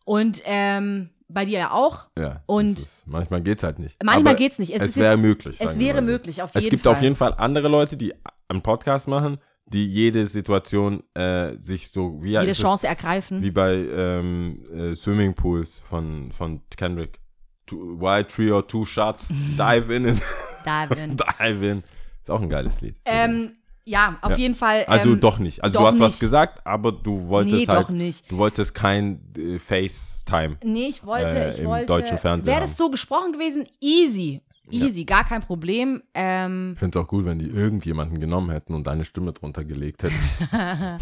Und ähm, bei dir ja auch. ja. Und- ist, manchmal geht's halt nicht. Manchmal Aber geht's nicht. Es Es, ist wäre möglich. es wäre so. möglich, auf Es jeden gibt Fall. auf jeden Fall andere Leute, die einen Podcast machen, die jede Situation äh, sich so wie Jede ist es? Chance ergreifen. wie bei ähm, äh, Swimmingpools von von Kendrick. Two, why three or two shots? Dive in and David. dive in. Ist auch ein geiles Lied. ähm, ja, auf Ja. jeden Fall. Also ähm, doch nicht. Also doch du hast was nicht. gesagt, aber du wolltest Nee, halt. doch nicht. Du wolltest kein äh, FaceTime. Nee, ich wollte, äh, ich im wollte. deutschen Fernsehen Wäre das so gesprochen gewesen, easy. Easy, gar kein Problem. Ähm, Ich finde es auch gut, wenn die irgendjemanden genommen hätten und deine Stimme drunter gelegt hätten.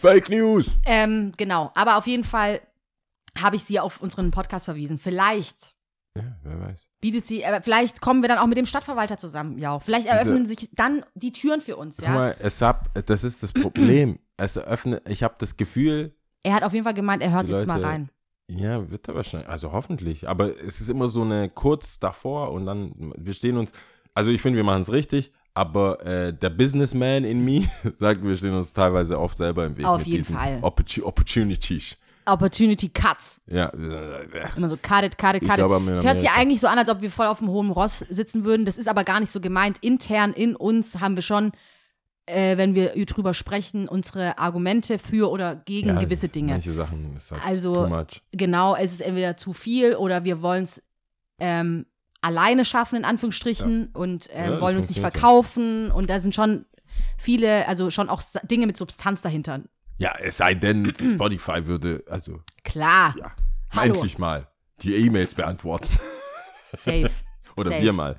Fake News! ähm, genau, aber auf jeden Fall habe ich sie auf unseren Podcast verwiesen. Vielleicht Ja, wer weiß. bietet sie, äh, vielleicht kommen wir dann auch mit dem Stadtverwalter zusammen, ja. Vielleicht eröffnen sich dann die Türen für uns, Guck ja. mal, es hab, das ist das Problem. es eröffnet, ich habe das Gefühl, Er hat auf jeden Fall gemeint, er hört jetzt mal Leute- rein. Ja, wird er wahrscheinlich, also hoffentlich, aber es ist immer so eine kurz davor und dann, wir stehen uns, also ich finde, wir machen es richtig, aber äh, der Businessman in me sagt, wir stehen uns teilweise oft selber im Weg Auf jeden Fall. Opportu Opportunities. Opportunity Cuts. Ja, Immer so, cut it, cut it, cut it. Es hört sich eigentlich so an, als ob wir voll auf dem hohen Ross sitzen würden. Das ist aber gar nicht so gemeint. Intern in uns haben wir schon, äh, wenn wir drüber sprechen, unsere Argumente für oder gegen ja, gewisse Dinge. Manche Sachen ist halt Also, too much. Genau, es ist entweder zu viel oder wir wollen es ähm, alleine schaffen, in Anführungsstrichen, und ähm, Ja, wollen uns nicht ja. verkaufen. Und da sind schon viele, also schon auch Dinge mit Substanz dahinter. Ja, es sei denn, Spotify würde, also, Klar. ja, Hallo. endlich mal die E-Mails beantworten. Safe. Oder Safe. wir mal.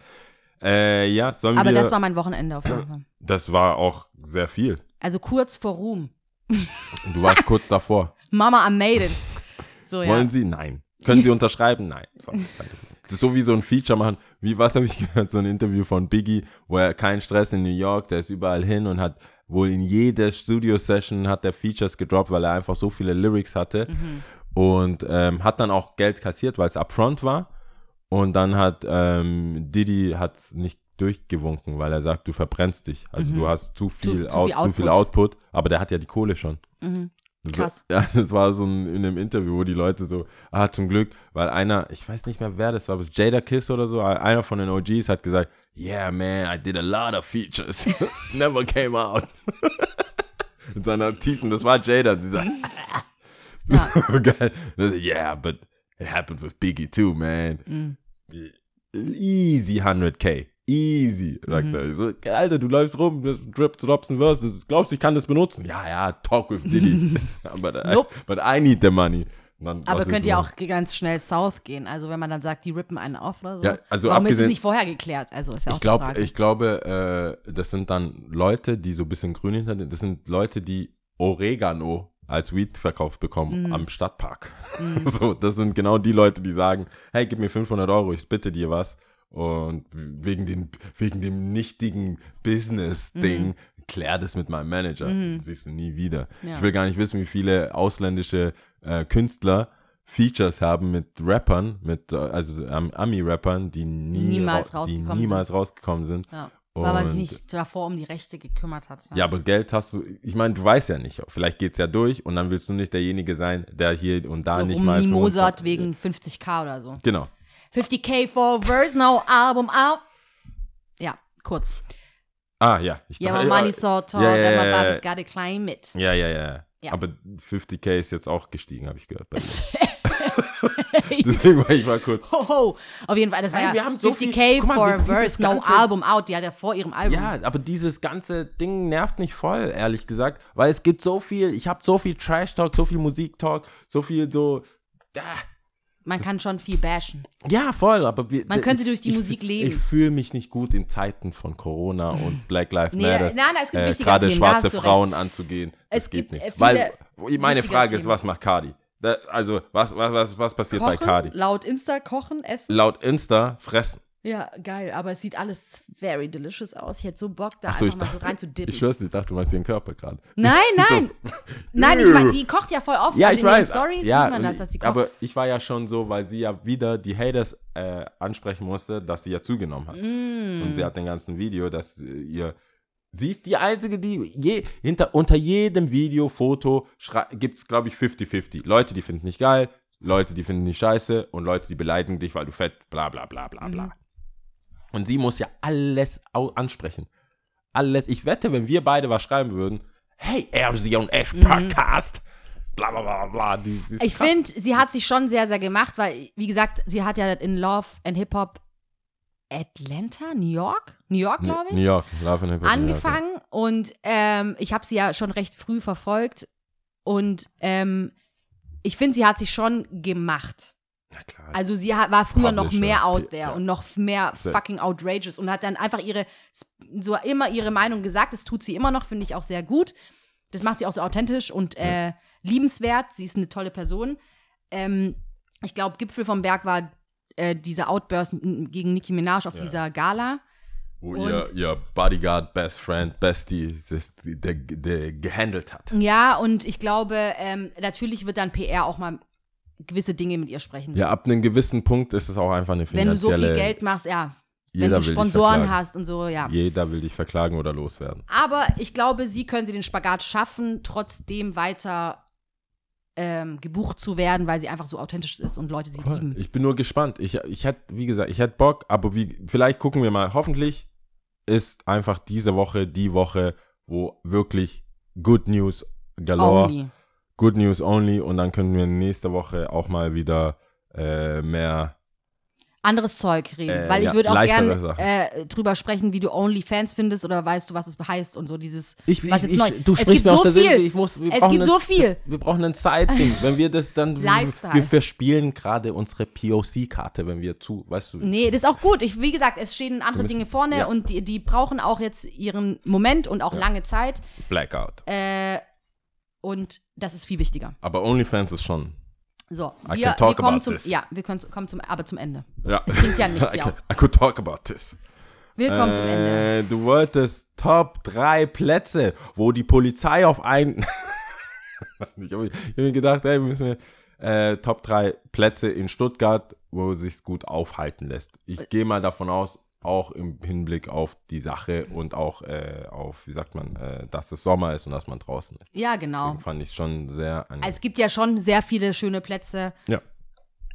Äh, ja, sollen Aber wir. das war mein Wochenende auf jeden Fall. das war auch sehr viel. Also kurz vor Ruhm. Du warst kurz davor. Mama, I made it. So, ja. Wollen Sie? Nein. Können Sie unterschreiben? Nein. Das ist so wie so ein Feature machen. Wie, was habe ich gehört? So ein Interview von Biggie, wo er keinen Stress in New York, der ist überall hin und hat wohl in jeder Studio-Session hat er Features gedroppt, weil er einfach so viele Lyrics hatte. Mhm. Und ähm, hat dann auch Geld kassiert, weil es upfront war. Und dann hat ähm, Diddy hat's nicht durchgewunken, weil er sagt, du verbrennst dich. Also du hast zu viel, Mhm. zu Out, viel zu viel Output. Aber der hat ja die Kohle schon. Mhm. Das Krass. War, ja, das war so ein, in einem Interview, wo die Leute so, ah, zum Glück, weil einer, ich weiß nicht mehr, wer das war, ob es Jada Kiss oder so, einer von den OGs hat gesagt, yeah, man, I did a lot of features. Never came out. Mit seiner tiefen, das war Jada, sie sagt, Ja. geil. Das, yeah, but it happened with Biggie too, man. Mhm. Easy 100k. Easy, sagt Mhm. er. So, Alter, du läufst rum, das drip, drops ein Verse, das- glaubst du, ich kann das benutzen? Ja, ja, talk with Diddy. but, I, Nope. but I need the money. Dann, Aber könnt ihr du auch ganz schnell south gehen. Also wenn man dann sagt, die rippen einen auf oder so. Ja, also Warum ist es nicht vorher geklärt? Also ist ja auch Ich Frage. ich glaube, äh, das sind dann Leute, die so ein bisschen grün hinter sind. Das sind Leute, die Oregano als Weed verkauft bekommen Mhm. am Stadtpark. So, das sind genau die Leute, die sagen, hey, gib mir 500 Euro, ich bitte dir was. Und wegen, den, wegen dem nichtigen Business-Ding, klär das mit meinem Manager. Das siehst du nie wieder. Mhm. Ja. Ich will gar nicht wissen, wie viele ausländische äh, Künstler Features haben mit Rappern, mit äh, also ähm, Ami-Rappern, die nie Niemals rau- die rausgekommen niemals rausgekommen sind. ja. Weil man sich nicht davor um die Rechte gekümmert hat. Ja, aber Geld hast du, ich meine, du weißt ja nicht. Vielleicht geht's ja durch und dann willst du nicht derjenige sein, der hier und da so nicht um mal. Mimosat 25 wegen 50k oder so. Genau. 50k for verse, no album out. Ja, kurz. Ah, ja. Ich Yeah, dachte- my money's so tall Ja, ja, my ja, ja. body's gotta climb it. Ja, ja, ja. Ja. Aber 50k ist jetzt auch gestiegen, habe ich gehört. Deswegen war ich mal kurz. Ho, ho. Auf jeden Fall, das war ja wir haben so 50k viel- mal, for a verse, no ganze- album out. Die hat ja vor ihrem Album. Ja, aber dieses ganze Ding nervt mich voll, ehrlich gesagt. Weil es gibt so viel, ich habe so viel Trash-Talk, so viel Musik-Talk, so viel so. Ah, Man kann schon viel bashen. Ja, voll, aber wir, Man könnte durch die ich, Musik leben. Ich fühle mich nicht gut in Zeiten von Corona und Black Lives Nee, Matter. nein, nein, es gibt wichtige Gerade schwarze Frauen anzugehen. Das Es geht nicht. äh, Weil meine Frage ist, Themen. was macht Cardi? Da, also, was, was, was, was passiert bei Kochen, Cardi? laut Insta kochen, essen. Laut Insta fressen. Ja, geil, aber es sieht alles very delicious aus. Ich hätte so Bock, da so, einfach mal so dachte- rein zu dippen. Ich schwör's, ich dachte, du meinst ihren Körper gerade. Nein, nein. Nein, ich meine, die kocht ja voll oft. Ja, also ich weiß. Stories ja, sieht man das, ich- dass sie kocht. aber ich war ja schon so, weil sie ja wieder die Haters äh, ansprechen musste, dass sie ja zugenommen hat. Mm. Und sie hat den ganzen Video, dass ihr. Sie ist die Einzige, die je, hinter, unter jedem Video, Foto gibt es, glaube ich, 50-50. Leute, die finden nicht geil, Leute, die finden nicht scheiße und Leute, die beleidigen dich, weil du fett, bla bla bla bla bla. Mhm. Und sie muss ja alles ansprechen. Alles. Ich wette, wenn wir beide was schreiben würden, hey, RZ und Ash Podcast, bla bla bla bla. Die, die Mhm. Ich finde, sie hat sich schon sehr, sehr gemacht, weil, wie gesagt, sie hat ja in Love and Hip Hop Atlanta, New York? New York, glaube ich. New York, Love and Hip Hop New York, ja. angefangen und ähm, ich habe sie ja schon recht früh verfolgt und ähm, ich finde, sie hat sich schon gemacht. Na klar. Also sie hat, war früher noch Publisher, mehr out there ja. und noch mehr fucking outrageous und hat dann einfach ihre, so immer ihre Meinung gesagt. Das tut sie immer noch, finde ich auch sehr gut. Das macht sie auch so authentisch und äh, liebenswert. Sie ist eine tolle Person. Ähm, ich glaube, Gipfel vom Berg war äh, dieser Outburst gegen Nicki Minaj auf Ja. dieser Gala. Wo und- ihr, ihr Bodyguard, Best Friend, Bestie, das- der, der gehandelt hat. Ja, und ich glaube, ähm, natürlich wird dann PR auch mal gewisse Dinge mit ihr sprechen. Ja, ab einem gewissen Punkt ist es auch einfach eine Wenn du so finanzielle. viel Geld machst, ja. Wenn jeder du will dich Sponsoren hast und so, ja. Jeder will dich verklagen oder loswerden. Aber ich glaube, sie könnte den Spagat schaffen, trotzdem weiter ähm, gebucht zu werden, weil sie einfach so authentisch ist und Leute sie lieben. Ich bin nur gespannt. Ich, ich hätte, wie gesagt, ich hätte Bock, aber wie, vielleicht gucken wir mal. Hoffentlich ist einfach diese Woche die Woche, wo wirklich Good News galore, Only. Good News only und dann können wir nächste Woche auch mal wieder äh, mehr. Anderes Zeug reden, Äh, weil ja, ich würde auch leichtere gern Sachen. äh, drüber sprechen, wie du Only-Fans findest oder weißt du, was es heißt und so dieses, Ich, was jetzt neu. du es sprichst gibt so viel. Ich muss, wir Es gibt so viel. Wir brauchen ein Side-Ding. Wenn wir das dann. Lifestyle. Wir verspielen gerade unsere POC-Karte, wenn wir zu, weißt du. Nee, das ist auch gut. Ich, wie gesagt, es stehen andere müssen- Dinge vorne ja. und die, die brauchen auch jetzt ihren Moment und auch lange Zeit. Blackout. Äh, und das ist viel wichtiger. Aber OnlyFans ist schon. So, wir, wir kommen zum, this. ja, wir können, kommen zum, aber zum Ende. Ja. Es bringt ja nichts, I, ja. I could talk about this. Wir kommen zum Ende. Äh, du wolltest Top 3 Plätze, wo die Polizei auf einen. ich habe hab mir gedacht, ey, müssen wir äh, Top 3 Plätze in Stuttgart, wo es sich gut aufhalten lässt. Ich gehe mal davon aus, auch im Hinblick auf die Sache und auch äh, auf, wie sagt man, äh, dass es Sommer ist und dass man draußen ist. Ja, genau. Deswegen fand ich schon sehr angenehm. Also es gibt ja schon sehr viele schöne Plätze ja.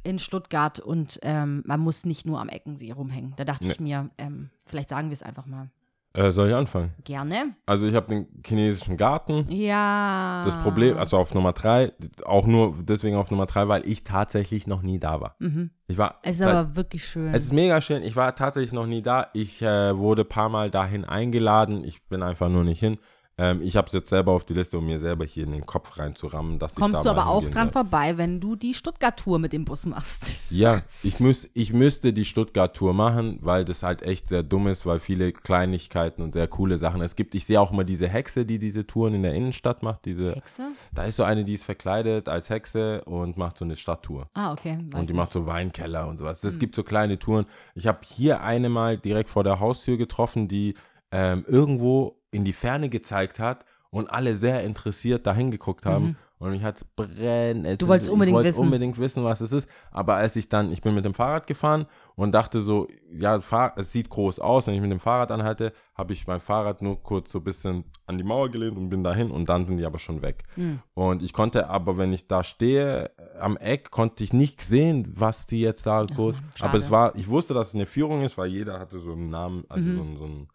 in Stuttgart und ähm, man muss nicht nur am Eckensee rumhängen. Da dachte ich mir, ähm, vielleicht sagen wir es einfach mal Äh, soll ich anfangen? gerne. Also ich habe den chinesischen Garten. Ja. Das Problem, also auf Nummer drei, auch nur deswegen auf Nummer drei, weil ich tatsächlich noch nie da war. Mhm. Ich war. Es ist seit- aber wirklich schön. es ist mega schön. Ich war tatsächlich noch nie da. Ich äh, wurde ein paar Mal dahin eingeladen. Ich bin einfach nur nicht hin. Ähm, ich habe es jetzt selber auf die Liste, um mir selber hier in den Kopf reinzurammen, dass Kommst ich du da mal aber auch dran soll. vorbei, wenn du die Stuttgart-Tour mit dem Bus machst. Ja, ich, müß, ich müsste die Stuttgart-Tour machen, weil das halt echt sehr dumm ist, weil viele Kleinigkeiten und sehr coole Sachen. Es gibt, ich sehe auch immer diese Hexe, die diese Touren in der Innenstadt macht. Diese, Hexe? da ist so eine, die ist verkleidet als Hexe und macht so eine Stadttour. Ah, okay. Weiß Und die nicht. macht so Weinkeller und sowas. Es Hm. gibt so kleine Touren. Ich habe hier eine mal direkt vor der Haustür getroffen, die ähm, irgendwo in die Ferne gezeigt hat und alle sehr interessiert dahin geguckt haben. Und mich hat's brennen. Es Mhm. Du wolltest unbedingt ich wollte wissen. unbedingt wissen, was es ist. Aber als ich dann, ich bin mit dem Fahrrad gefahren und dachte so, ja, es sieht groß aus. Wenn ich mit dem Fahrrad anhalte, habe ich mein Fahrrad nur kurz so ein bisschen an die Mauer gelehnt und bin dahin und dann sind die aber schon weg. Hm. Und ich konnte aber, wenn ich da stehe, äh, am Eck, konnte ich nicht sehen, was die jetzt da groß. schade. aber es war, ich wusste, dass es eine Führung ist, weil jeder hatte so einen Namen, also Mhm. so, so einen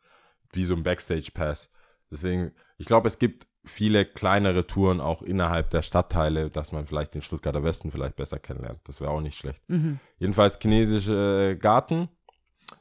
wie so ein Backstage-Pass. Deswegen, ich glaube, es gibt viele kleinere Touren auch innerhalb der Stadtteile, dass man vielleicht den Stuttgarter Westen vielleicht besser kennenlernt. Das wäre auch nicht schlecht. Jedenfalls chinesische äh, Garten.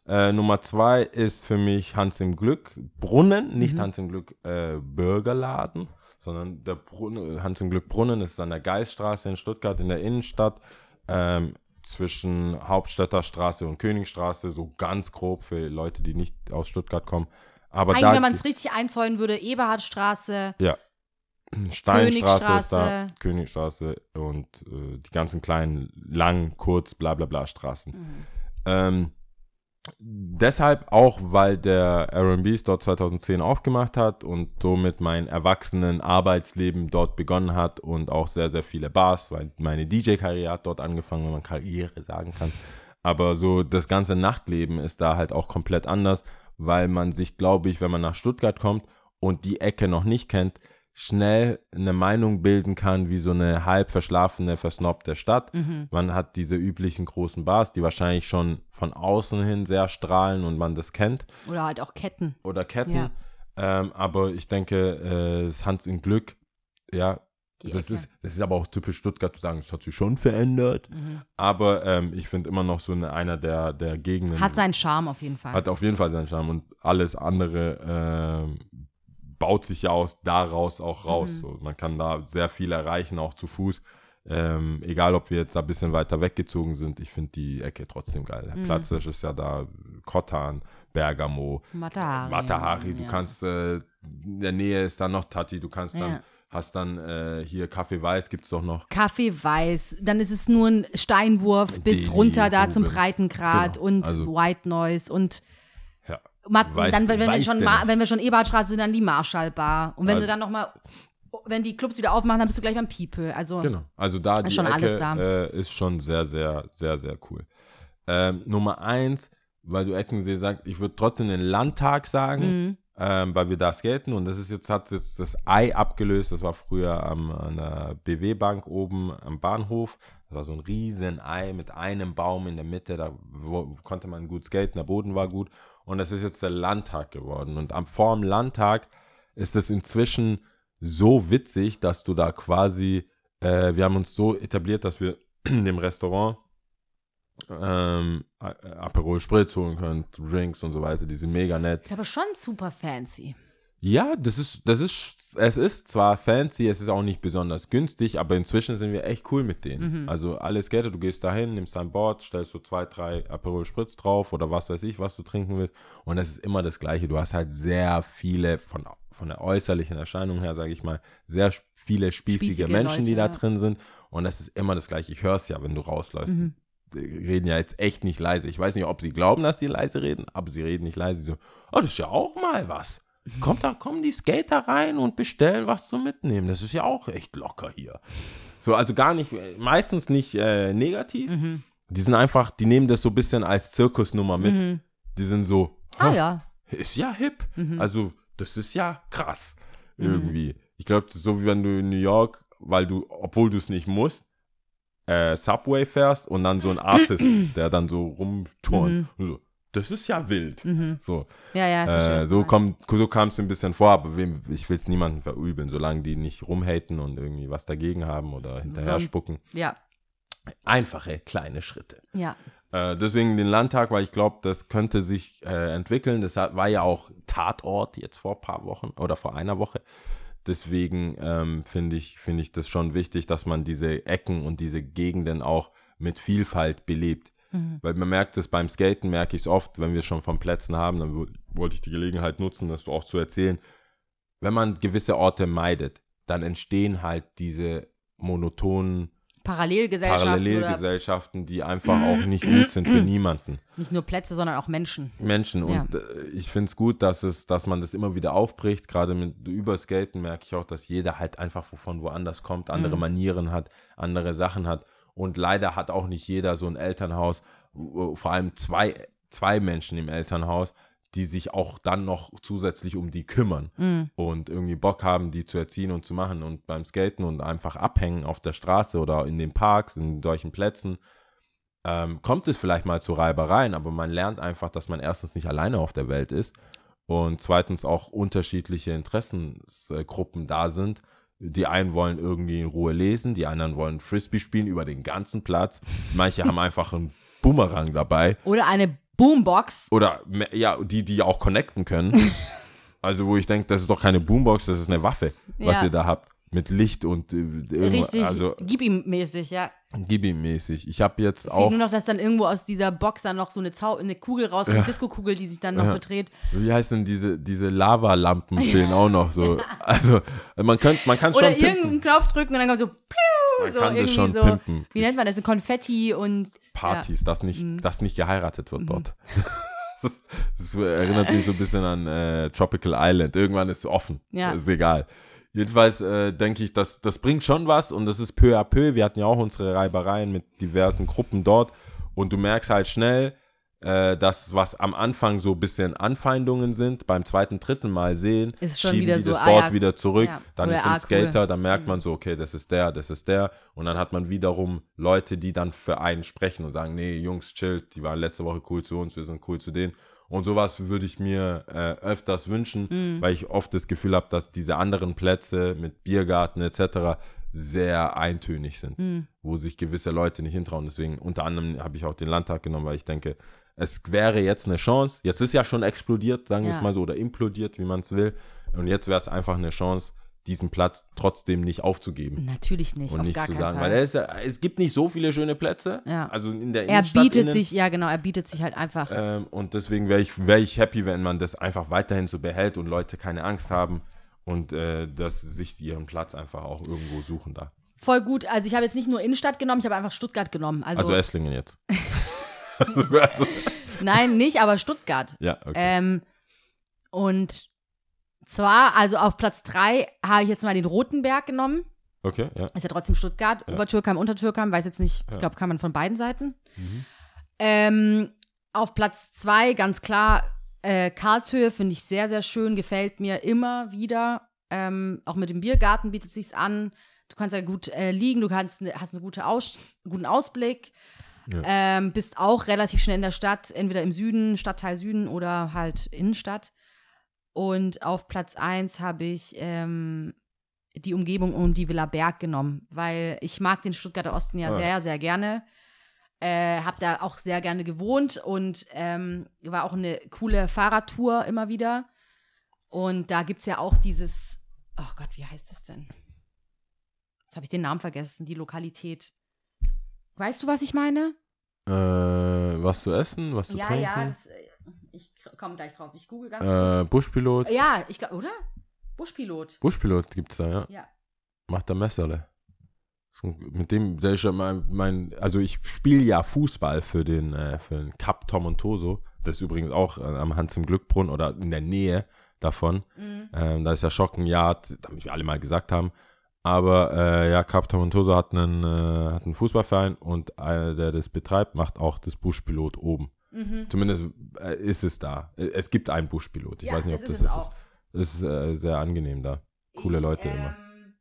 Äh, Nummer zwei ist für mich Hans im Glück Brunnen, nicht Hans im Glück äh, Bürgerladen, sondern der Brunnen, Hans im Glück Brunnen ist an der Geiststraße in Stuttgart in der Innenstadt ähm, zwischen Hauptstädter Straße und Königstraße, so ganz grob für Leute, die nicht aus Stuttgart kommen. Aber Eigentlich, da wenn man es richtig einzäunen würde, Eberhardstraße, ja. Steinstraße ist da, Königstraße. Und äh, die ganzen kleinen, lang, kurz, bla bla bla Straßen. Mhm. Ähm, deshalb auch, weil der R&B dort 2010 aufgemacht hat und somit mein erwachsenen Arbeitsleben dort begonnen hat und auch sehr, sehr viele Bars, weil meine DJ-Karriere hat dort angefangen, wenn man Karriere sagen kann. Aber so das ganze Nachtleben ist da halt auch komplett anders, weil man sich, glaube ich, wenn man nach Stuttgart kommt und die Ecke noch nicht kennt, schnell eine Meinung bilden kann, wie so eine halb verschlafene, versnobte Stadt. Man hat diese üblichen großen Bars, die wahrscheinlich schon von außen hin sehr strahlen und man das kennt oder halt auch Ketten. oder Ketten. Ja. Ähm, aber ich denke, äh, das Hans im Glück, ja, Die das Ecke. ist, das ist aber auch typisch Stuttgart zu sagen, das hat sich schon verändert. Mhm. Aber ähm, ich finde immer noch so eine, einer der, der Gegenden. Hat seinen Charme auf jeden Fall. hat auf jeden Fall seinen Charme und alles andere ähm, baut sich ja aus daraus auch raus. Mhm. So, man kann da sehr viel erreichen, auch zu Fuß. Ähm, egal, ob wir jetzt da ein bisschen weiter weggezogen sind, ich finde die Ecke trotzdem geil. Mhm. Platzhirsch ist ja da, Kottan, Bergamo, Matahari. Matahari, du ja. kannst, äh, in der Nähe ist dann noch Tati, du kannst dann, Ja. Hast dann äh, hier Kaffee Weiß, gibt es doch noch. Kaffee weiß, dann ist es nur ein Steinwurf bis Die runter da zum Rubens. Breitengrad Genau, und also- White Noise und Ja. Matten. Weiß- dann, wenn, wir schon Ma wenn wir schon Ebertstraße sind, dann die Marshallbar. Und wenn Also- du dann noch mal, wenn die Clubs wieder aufmachen, dann bist du gleich beim People. Also Genau. Also da die schon Ecke alles da. Äh, ist schon sehr, sehr, sehr, sehr cool. Ähm, Nummer eins, weil du Eckensee sagst, ich würde trotzdem den Landtag sagen, Mhm. Ähm, weil wir da skaten und das ist jetzt, hat jetzt das Ei abgelöst, das war früher am, an der BW-Bank oben am Bahnhof. Das war so ein riesen Ei mit einem Baum in der Mitte, da wo, konnte man gut skaten, der Boden war gut. Und das ist jetzt der Landtag geworden. Und am vor dem Landtag ist es inzwischen so witzig, dass du da quasi, äh, wir haben uns so etabliert, dass wir in dem Restaurant ähm, A- Aperol Spritz holen können, Drinks und so weiter, die sind mega nett. ist aber schon super fancy. Ja, das ist, das ist, es ist zwar fancy, es ist auch nicht besonders günstig, aber inzwischen sind wir echt cool mit denen. Also alle Skater, du gehst dahin, nimmst dein Board, stellst so zwei, drei Aperol Spritz drauf oder was weiß ich, was du trinken willst und es ist immer das Gleiche. Du hast halt sehr viele von, von der äußerlichen Erscheinung her, sage ich mal, sehr viele spießige, Spießige Menschen, die Leute, da ja. drin sind und es ist immer das Gleiche. Ich höre es ja, wenn du rausläufst. Die reden ja jetzt echt nicht leise. Ich weiß nicht, ob sie glauben, dass sie leise reden, aber sie reden nicht leise. Sie so, oh, das ist ja auch mal was. Kommt da, kommen die Skater rein und bestellen was zum Mitnehmen. Das ist ja auch echt locker hier. So, also gar nicht, meistens nicht äh, negativ. Mhm. Die sind einfach, die nehmen das so ein bisschen als Zirkusnummer mit. Die sind so, Ah "Ha, ja. ist ja hip. Mhm. Also, das ist ja krass. Irgendwie. Ich glaube, so wie wenn du in New York, weil du, obwohl du es nicht musst, äh, Subway fährst und dann so ein Artist, der dann so rumturnt. Und so, das ist ja wild. So, Ja, ja. Mhm. äh, so, so kam es ein bisschen vor, aber wem, ich will es niemandem verübeln, solange die nicht rumhaten und irgendwie was dagegen haben oder hinterher Sonst- spucken. Ja, Einfache, kleine Schritte. ja. Äh, deswegen den Landtag, weil ich glaube, das könnte sich äh, entwickeln. Das war ja auch Tatort jetzt vor ein paar Wochen oder vor einer Woche. Deswegen ähm, finde ich, finde ich das schon wichtig, dass man diese Ecken und diese Gegenden auch mit Vielfalt belebt. Weil man merkt es beim Skaten, merke ich es oft, wenn wir schon von Plätzen haben, dann wo- wollte ich die Gelegenheit nutzen, das auch zu erzählen. Wenn man gewisse Orte meidet, dann entstehen halt diese monotonen Parallelgesellschaften Parallelgesellschaften, die einfach auch nicht gut sind für niemanden. nicht nur Plätze, sondern auch Menschen. Menschen. Ja. Und äh, ich finde es gut, dass es, dass man das immer wieder aufbricht. Gerade mit über Skaten merke ich auch, dass jeder halt einfach von woanders kommt, andere Mhm. Manieren hat, andere Sachen hat. Und leider hat auch nicht jeder so ein Elternhaus, vor allem zwei, zwei Menschen im Elternhaus, die sich auch dann noch zusätzlich um die kümmern Mhm. und irgendwie Bock haben, die zu erziehen und zu machen. Und beim Skaten und einfach abhängen auf der Straße oder in den Parks, in solchen Plätzen, ähm, kommt es vielleicht mal zu Reibereien, aber man lernt einfach, dass man erstens nicht alleine auf der Welt ist und zweitens auch unterschiedliche Interessensgruppen da sind. Die einen wollen irgendwie in Ruhe lesen, die anderen wollen Frisbee spielen über den ganzen Platz. Manche haben einfach einen Boomerang dabei Oder eine Boombox. oder ja, die, die auch connecten können. also wo ich denke, das ist doch keine Boombox, das ist eine Waffe, was Ja. ihr da habt. Mit Licht und äh, Richtig, also gib ihm mäßig, ja. Gibi-mäßig. Ich habe jetzt Fehlt auch, nur noch, dass dann irgendwo aus dieser Box dann noch so eine, Zau eine Kugel rauskommt, Ja. Disco-Kugel, die sich dann noch Ja. so dreht. wie heißt denn diese, diese Lavalampen fehlen auch noch so. Also man könnte, man kann Oder schon irgendeinen pimpen. Knopf drücken und dann kommt so, Man so kann das irgendwie schon so. pimpen. Wie nennt man das? Konfetti und. Partys, dass nicht, Mhm. dass nicht geheiratet wird dort. Das erinnert mich so ein bisschen an äh, Tropical Island. Irgendwann ist es offen. Ja. Ist egal. Jedenfalls äh, denke ich, dass das bringt schon was und das ist peu à peu. Wir hatten ja auch unsere Reibereien mit diversen Gruppen dort und du merkst halt schnell, äh, dass was am Anfang so ein bisschen Anfeindungen sind, beim zweiten, dritten Mal sehen, Ist schon schieben wieder die so, das ah, Board ja, wieder zurück, ja. dann ist ein ah, cool. Skater, dann merkt man so, okay, das ist der, das ist der und dann hat man wiederum Leute, die dann für einen sprechen und sagen, nee, Jungs, chillt, die waren letzte Woche cool zu uns, wir sind cool zu denen und sowas würde ich mir äh, öfters wünschen, Mhm. weil ich oft das Gefühl habe, dass diese anderen Plätze mit Biergarten etc. sehr eintönig sind, Mhm. wo sich gewisse Leute nicht hintrauen. Deswegen unter anderem habe ich auch den Landtag genommen, weil ich denke, es wäre jetzt eine Chance. Jetzt ist ja schon explodiert, sagen wir Ja. es mal so, oder implodiert, wie man es will. Und jetzt wäre es einfach eine Chance, diesen Platz trotzdem nicht aufzugeben. Natürlich nicht, Und nicht zu sagen, Fall. weil er ist ja, es gibt nicht so viele schöne Plätze. Ja. Also in der er Innenstadt bietet innen. sich, ja genau, er bietet sich halt einfach. Ähm, und deswegen wäre ich, wär ich happy, wenn man das einfach weiterhin so behält und Leute keine Angst haben und äh, dass sich ihren Platz einfach auch irgendwo suchen da. Voll gut. Also ich habe jetzt nicht nur Innenstadt genommen, ich habe einfach Stuttgart genommen. Also, Also Esslingen jetzt. also, nein, nicht, aber Stuttgart. ja, okay. Ähm, und zwar, also auf Platz 3 habe ich jetzt mal den Rotenberg genommen. okay, ja. Ist ja trotzdem Stuttgart. Ja. Obertürkheim, Untertürkheim, weiß jetzt nicht. Ja. Ich glaube, kann man von beiden Seiten. Mhm. Ähm, auf Platz 2 ganz klar äh, Karlshöhe finde ich sehr, sehr schön. Gefällt mir immer wieder. Ähm, auch mit dem Biergarten bietet sich's an. Du kannst ja gut äh, liegen, du kannst ne, hast einen gute Aus guten Ausblick. Ja. Ähm, bist auch relativ schnell in der Stadt, entweder im Süden, Stadtteil Süden oder halt Innenstadt. Und auf Platz 1 habe ich ähm, die Umgebung um die Villa Berg genommen, weil ich mag den Stuttgarter Osten ja Ah. sehr, sehr gerne. Äh, hab da auch sehr gerne gewohnt und ähm, war auch eine coole Fahrradtour immer wieder. Und da gibt es ja auch dieses, oh Gott, wie heißt das denn? Jetzt habe ich den Namen vergessen, die Lokalität. Weißt du, was ich meine? Äh, was zu essen, was zu ja, trinken? ja, das, äh, ich komme gleich drauf. Ich google ganz äh, kurz. Buschpilot. Ja, ich glaube, oder? Buschpilot. Buschpilot gibt's da, ja. Ja. Macht der Messerle. Mit dem, der ist ja mein, mein also ich spiele ja Fußball für den, äh, für den Cup Tom und Toso. Das ist übrigens auch äh, am Hans im Glückbrunn oder in der Nähe davon. Mhm. Ähm, da ist ja Schockenjagd, damit wir alle mal gesagt haben. Aber äh, ja, und Toso hat einen, äh, hat einen Fußballverein und einer, der das betreibt, macht auch das Buschpilot oben. Mhm. Zumindest äh, ist es da. Äh, Es gibt einen Buschpilot. Ich Ja, weiß nicht, ob das das ist ist. es auch. Es ist äh, sehr angenehm da. Coole Ich, Leute immer. ähm,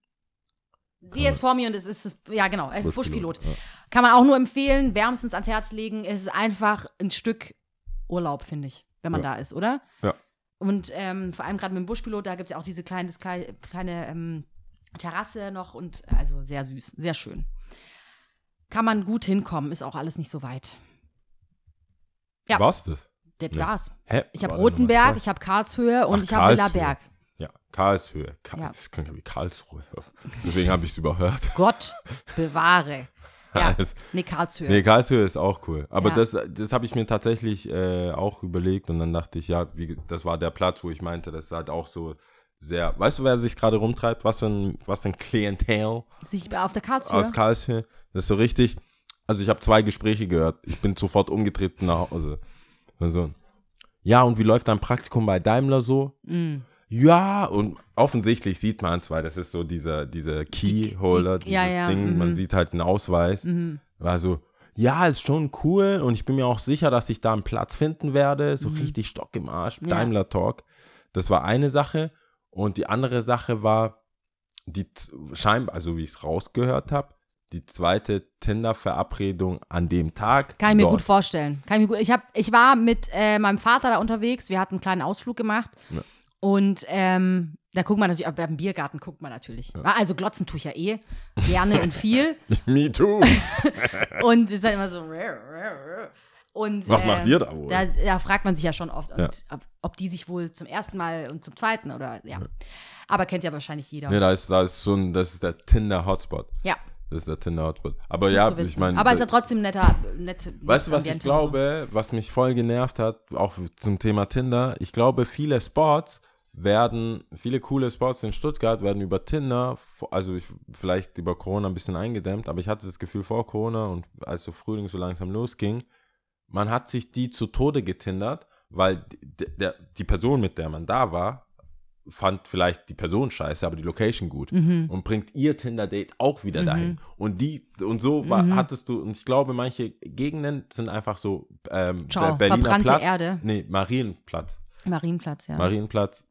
Sehe es vor mir und es ist, das, ja genau, es ist Buschpilot. Ja. Kann man auch nur empfehlen, wärmstens ans Herz legen. Es ist einfach ein Stück Urlaub, finde ich, wenn man Ja. da ist, oder? Ja. Und ähm, vor allem gerade mit dem Buschpilot, da gibt es ja auch diese kleine, das kleine, kleine ähm, Terrasse noch und also sehr süß, sehr schön. Kann man gut hinkommen, ist auch alles nicht so weit. Ja. War's das? Das Nee. war's. Hä? Ich habe Rotenberg, ich habe Karlshöhe und Ach, ich habe. Villaberg. Ja, Karlshöhe. Karl, Ja. Das klingt ja wie Karlsruhe. Deswegen habe ich es überhört. Gott bewahre. Ja, nee, Karlshöhe. Nee, Karlshöhe ist auch cool. Aber Ja. das, das habe ich mir tatsächlich äh, auch überlegt und dann dachte ich, ja, wie, das war der Platz, wo ich meinte, das ist halt auch so sehr. Weißt du, wer sich gerade rumtreibt? Was für ein, was für ein Klientel Sich auf der Karlshöhe. aus Karlshöhe? Das ist so richtig. Also ich habe zwei Gespräche gehört. Ich bin sofort umgetreten nach Hause. Also, ja, und wie läuft dein Praktikum bei Daimler so? Mm. Ja, und offensichtlich sieht man es, weil das ist so dieser, dieser Keyholder, die- ja, dieses ja, Ding, mhm. man sieht halt einen Ausweis. Mhm. War so, ja, ist schon cool und ich bin mir auch sicher, dass ich da einen Platz finden werde. So richtig Stock im Arsch, Mhm. Ja. Daimler Talk. Das war eine Sache. Und die andere Sache war, die scheinbar, also wie ich es rausgehört habe, die zweite Tinder-Verabredung an dem Tag. Kann ich mir dort. gut vorstellen. Kann ich, mir gut, ich, hab, ich war mit äh, meinem Vater da unterwegs. Wir hatten einen kleinen Ausflug gemacht. Ja. Und ähm, da guckt man natürlich, aber beim Biergarten guckt man natürlich. Also glotzen tue ich ja eh. Gerne und viel. Me too. Und es ist halt immer so. Und, Was äh, macht ihr da wohl? Da, da fragt man sich ja schon oft, und Ja. ob, ob die sich wohl zum ersten Mal und zum zweiten oder ja. Aber kennt ja wahrscheinlich jeder. Ne, da ist, da ist so ein, das ist der Tinder-Hotspot. Ja. Das ist der Tinder-Hotspot. Aber gut ja, ich meine. Aber ist ja trotzdem netter, nett. Weißt du, was ich und so. glaube, was mich voll genervt hat, auch zum Thema Tinder? Ich glaube, viele Spots werden, viele coole Spots in Stuttgart werden über Tinder, also ich, vielleicht über Corona ein bisschen eingedämmt, aber ich hatte das Gefühl vor Corona und als so Frühling so langsam losging, man hat sich die zu Tode getindert, weil d- der, die Person, mit der man da war, fand vielleicht die Person scheiße, aber die Location gut Mhm. und bringt ihr Tinder-Date auch wieder dahin. Und die, und so war, Mhm. hattest du, und ich glaube, manche Gegenden sind einfach so ähm, Ciao, Be- Berliner verbrannte Platz. Erde. Nee, Marienplatz. Marienplatz, ja. Marienplatz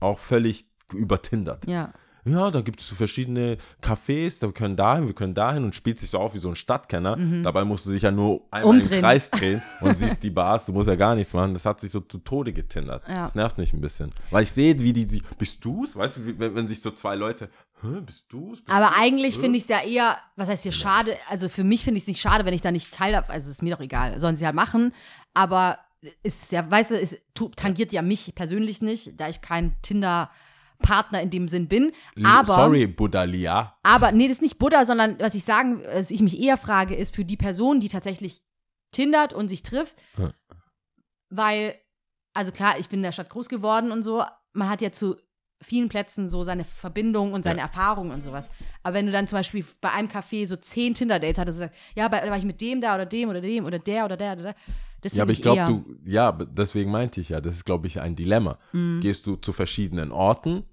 auch völlig übertindert. ja. Ja, da gibt es so verschiedene Cafés, da wir können dahin, wir können dahin und spielt sich so auf wie so ein Stadtkenner. Dabei musst du dich ja nur einmal Mhm. Umdrehen. im Kreis drehen und siehst die Bars, du musst ja gar nichts machen. Das hat sich so zu Tode getindert. Ja. Das nervt mich ein bisschen. Weil ich sehe, wie die sich, bist du's? Weißt du, wie, wenn, wenn sich so zwei Leute, Hä, bist du's? Bist Aber du's? eigentlich finde ich es ja eher, was heißt hier schade, also für mich finde ich es nicht schade, wenn ich da nicht teil habe, also ist mir doch egal, sollen sie halt machen, aber ist ja, weißt du, es tangiert ja mich persönlich nicht, da ich kein Tinder-Partner in dem Sinn bin, aber, Sorry, Budalia. aber, nee, das ist nicht Buddha, sondern was ich sagen, was ich mich eher frage, ist für die Person, die tatsächlich tindert und sich trifft, Ja. weil, also klar, ich bin in der Stadt groß geworden und so, man hat ja zu vielen Plätzen so seine Verbindung und seine Ja. Erfahrungen und sowas. Aber wenn du dann zum Beispiel bei einem Café so zehn Tinder-Dates hattest und sagst, ja, bei, da war ich mit dem da oder dem oder dem oder der oder der oder der, das Ja, aber ich glaube, du, ja, deswegen meinte ich ja, das ist, glaube ich, ein Dilemma. Mhm. Gehst du zu verschiedenen Orten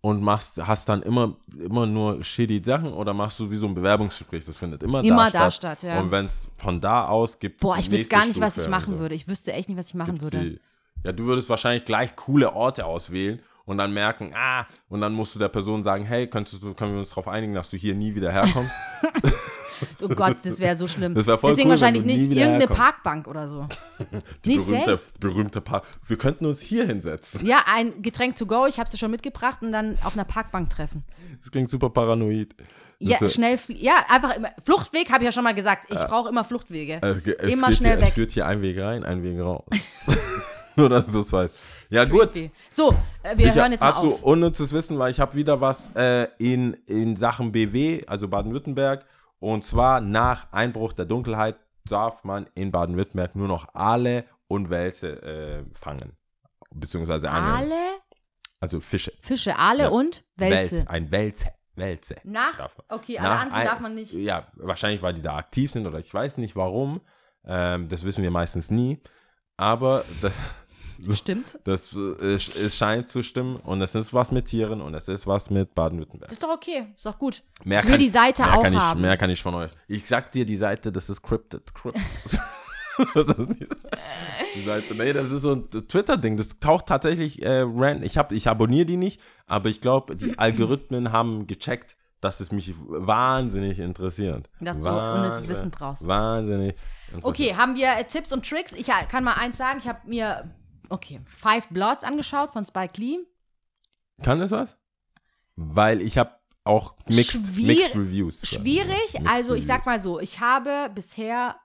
und machst, hast dann immer, immer nur shitty Sachen oder machst du wie so ein Bewerbungsgespräch? Das findet immer, Immer da da statt. statt, ja. Und wenn es von da aus gibt. Boah, ich wüsste gar nicht, was Stufe ich machen so. würde. Ich wüsste echt nicht, was ich machen Gibt's würde. Die, ja, du würdest wahrscheinlich gleich coole Orte auswählen und dann merken, ah, und dann musst du der Person sagen, hey, könntest du, können wir uns darauf einigen, dass du hier nie wieder herkommst? Oh Gott, das wäre so schlimm. Das wär voll Deswegen cool, wahrscheinlich du nicht irgendeine herkommst. Parkbank oder so. Die Nee, berühmte, safe. berühmte Paar. Wir könnten uns hier hinsetzen. Ja, ein Getränk to go, ich habe es schon mitgebracht und dann auf einer Parkbank treffen. Das klingt super paranoid. Das Ja, schnell, ja, einfach immer. Fluchtweg habe ich ja schon mal gesagt. Ich brauche immer Fluchtwege. Es, ge- es Immer schnell hier, weg. Es führt hier ein Weg rein, ein Weg raus. Nur, dass du es weißt. Ja, gut. Creepy. So, äh, wir Ich hören jetzt mal hast du auf. unnützes Wissen, weil ich habe wieder was äh, in, in Sachen BW, also Baden-Württemberg. Und zwar nach Einbruch der Dunkelheit darf man in Baden-Württemberg nur noch Aale und Wälse äh, fangen. Beziehungsweise angeln. Aale, Also Fische. Fische, Aale Ja. und Wälze. Ein Wälze. Wälze. Nach, Darf man. okay, alle Nach anderen ein- darf man nicht. Ja, wahrscheinlich, weil die da aktiv sind oder ich weiß nicht warum. Ähm, das wissen wir meistens nie. Aber das, Stimmt. das äh, es scheint zu stimmen und es ist was mit Tieren und es ist was mit Baden-Württemberg. Das ist doch okay, ist doch gut. Mehr ich will die Seite mehr auch kann ich, haben. Mehr kann ich von euch. Ich sag dir die Seite, das ist cryptid. ist die- Seite, nee, das ist so ein Twitter-Ding. Das taucht tatsächlich äh, ran. Ich, hab, ich abonniere die nicht, aber ich glaube, die Algorithmen haben gecheckt, dass es mich wahnsinnig interessiert. Dass du unnützes Wahnsinn- Wissen brauchst. Wahnsinnig. Okay, haben wir äh, Tipps und Tricks? Ich äh, kann mal eins sagen, ich habe mir, okay, Five Bloods angeschaut von Spike Lee. Kann das was? Weil ich habe auch mixed, Schwier- mixed Reviews. Schwierig, Mixed also ich sag mal so, ich habe bisher,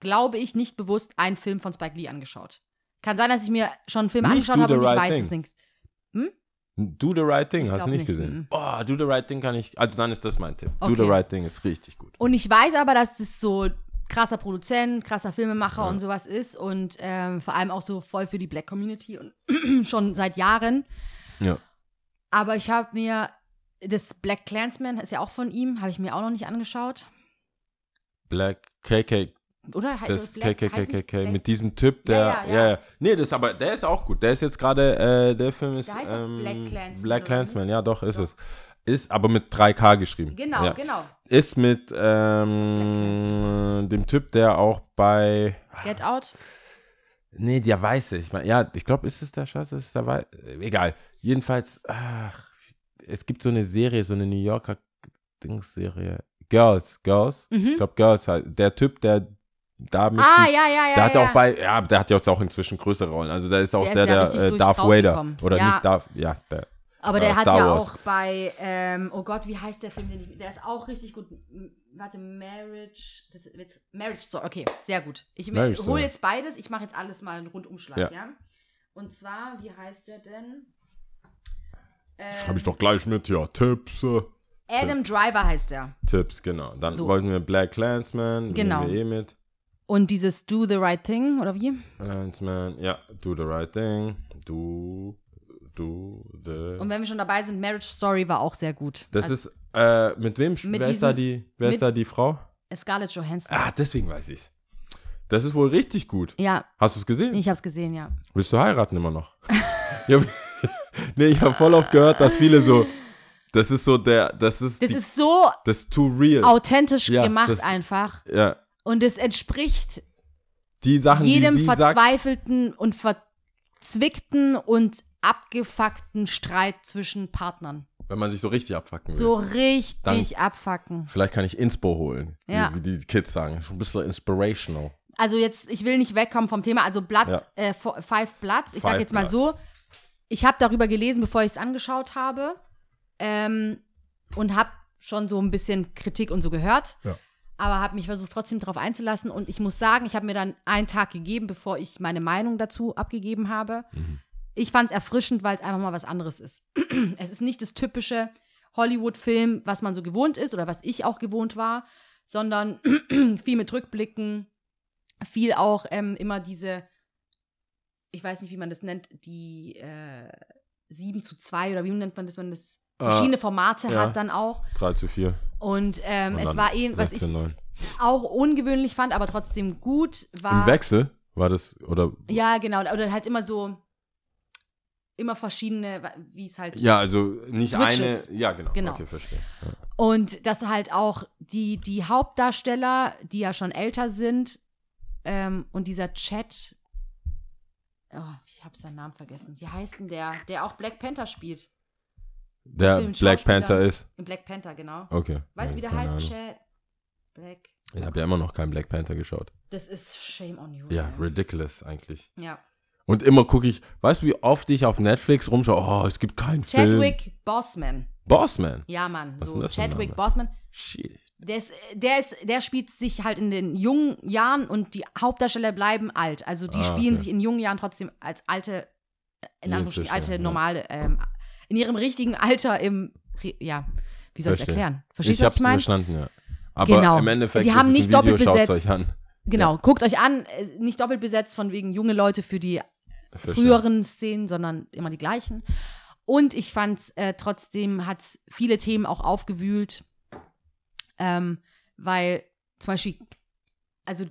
glaube ich, nicht bewusst einen Film von Spike Lee angeschaut. Kann sein, dass ich mir schon einen Film Nicht angeschaut Do habe und ich weiß Thing. es nicht. Do the Right Thing, Ich hast du nicht nicht, gesehen? mhm. Boah, Do the Right Thing kann ich, also dann ist das mein Tipp. Do Okay. the Right Thing ist richtig gut. Und ich weiß aber, dass das so krasser Produzent, krasser Filmemacher und sowas ist und ähm, vor allem auch so voll für die Black Community und schon seit Jahren. Ja. Aber ich habe mir das Black Clansman ist ja auch von ihm, habe ich mir auch noch nicht angeschaut. Black KK, Oder heißt das Black- KKKK mit diesem Typ, der, Ja, ja, ja, ja. ja. Nee, das aber, der ist auch gut. Der ist jetzt gerade, äh, der Film ist, Der heißt ähm, Black Klansman, Black Clansman, ja, doch, ist Doch. es. Ist aber mit 3K geschrieben. Genau, ja. genau. Ist mit ähm, dem Typ, der auch bei, Get Out. Nee, der Weiße. Ich meine, ja, ich glaube, ist es der Schwarze, ist es der Weiße? Egal. Jedenfalls, ach, es gibt so eine Serie, so eine New Yorker Dings-Serie. Girls, Girls. Ich glaube, Girls, halt. der Typ, der da mit. Mhm. Ah, ja, ja, ja. der hat ja, ja auch bei, ja, der hat jetzt auch inzwischen größere Rollen. Also der ist auch Der der, ja der, äh, durch Darth Vader. Oder Ja. nicht Darth, ja, der. Aber äh, der hat Star ja auch bei, ähm, oh Gott, wie heißt der Film? Den ich, der ist auch richtig gut. Warte, Marriage. Das jetzt Marriage Story. Okay, sehr gut. Ich hole jetzt beides. Ich mache jetzt alles mal einen Rundumschlag, ja. Ja. Und zwar, wie heißt der denn? Schreibe ich doch gleich mit, ja. Tipps. äh, Adam Driver heißt der. Tipps, genau. Dann So. wollten wir Black Clansman. Genau. Nehmen wir eh mit. Und dieses Do the Right Thing, oder wie? Clansman, ja. Do the right thing. Do, do the. Und wenn wir schon dabei sind, Marriage Story war auch sehr gut. Das Also, ist, äh, mit wem? Mit wer ist da die, wer ist da die Frau? Scarlett Johansson. Ah, deswegen weiß ich's. Das ist wohl richtig gut. Ja, Hast du es gesehen? ich hab's gesehen, ja. Willst du heiraten immer noch? ich hab, nee, ich habe voll oft gehört, dass viele so, das ist so der, das ist, Das die, ist so das ist too real. authentisch Ja, gemacht das- einfach. ja, Und es entspricht die Sachen, jedem die sie sagt, verzweifelten und verzwickten und abgefuckten Streit zwischen Partnern. wenn man sich so richtig abfacken will. So richtig abfacken. Vielleicht kann ich Inspo holen, Ja. wie, wie die Kids sagen. Schon ein bisschen inspirational. Also jetzt, ich will nicht wegkommen vom Thema. Also Blood, Ja. äh, Five Bloods. Ich sag jetzt mal so, ich habe darüber gelesen, bevor ich es angeschaut habe. Ähm, und habe schon so ein bisschen Kritik und so gehört. Ja. Aber habe mich versucht, trotzdem darauf einzulassen. Und ich muss sagen, ich habe mir dann einen Tag gegeben, bevor ich meine Meinung dazu abgegeben habe. Mhm. Ich fand es erfrischend, weil es einfach mal was anderes ist. es ist nicht das typische Hollywood-Film, was man so gewohnt ist oder was ich auch gewohnt war, sondern viel mit Rückblicken, viel auch ähm, immer diese, ich weiß nicht, wie man das nennt, die äh, 7 zu 2 oder wie nennt man das, wenn das Ah, verschiedene Formate ja. hat dann auch. 3 zu 4. Und ähm, Und es war eh, was 16, ich 9. auch ungewöhnlich fand, aber trotzdem gut, war. Im Wechsel war das, oder? Ja, genau. Oder halt immer so, immer verschiedene, wie es halt. Ja, also nicht Switches. eine. Ja, genau. Genau. Okay, verstehe. Ja. Und dass halt auch die, die Hauptdarsteller, die ja schon älter sind, ähm, und dieser Chat, oh, ich habe seinen Namen vergessen. Wie heißt denn der, der auch Black Panther spielt? Der Black. Panther ist. In Black Panther, genau. Okay. Weißt du, wie der heißt? Chat Black. Ich habe ja immer noch keinen Black Panther geschaut. Das ist Shame on you. Ja, ey. ridiculous eigentlich. ja. Und immer gucke ich, weißt du, wie oft ich auf Netflix rumschaue? Oh, es gibt keinen Film. Chadwick Boseman. Bossman. Ja, Mann. Was So, Chadwick Name? Boseman. Shit. Der, ist, der, ist, der spielt sich halt in den jungen Jahren und die Hauptdarsteller bleiben alt. Also die Ah, spielen okay. sich in jungen Jahren trotzdem als alte, in Ja, Anführungsstrichen, alte, ja. normale, ähm, in ihrem richtigen Alter im, ja, wie soll ich Verstehe. erklären? Verstehst ich du, was hab's ich meine? verstanden, ja. Aber Genau. im Endeffekt Sie haben nicht Video, doppelt besetzt. Genau, guckt euch an, äh, nicht doppelt besetzt von wegen junge Leute für die Verstehe. früheren Szenen, sondern immer die gleichen. Und ich fand äh, trotzdem hat es viele Themen auch aufgewühlt, ähm, weil zum Beispiel, also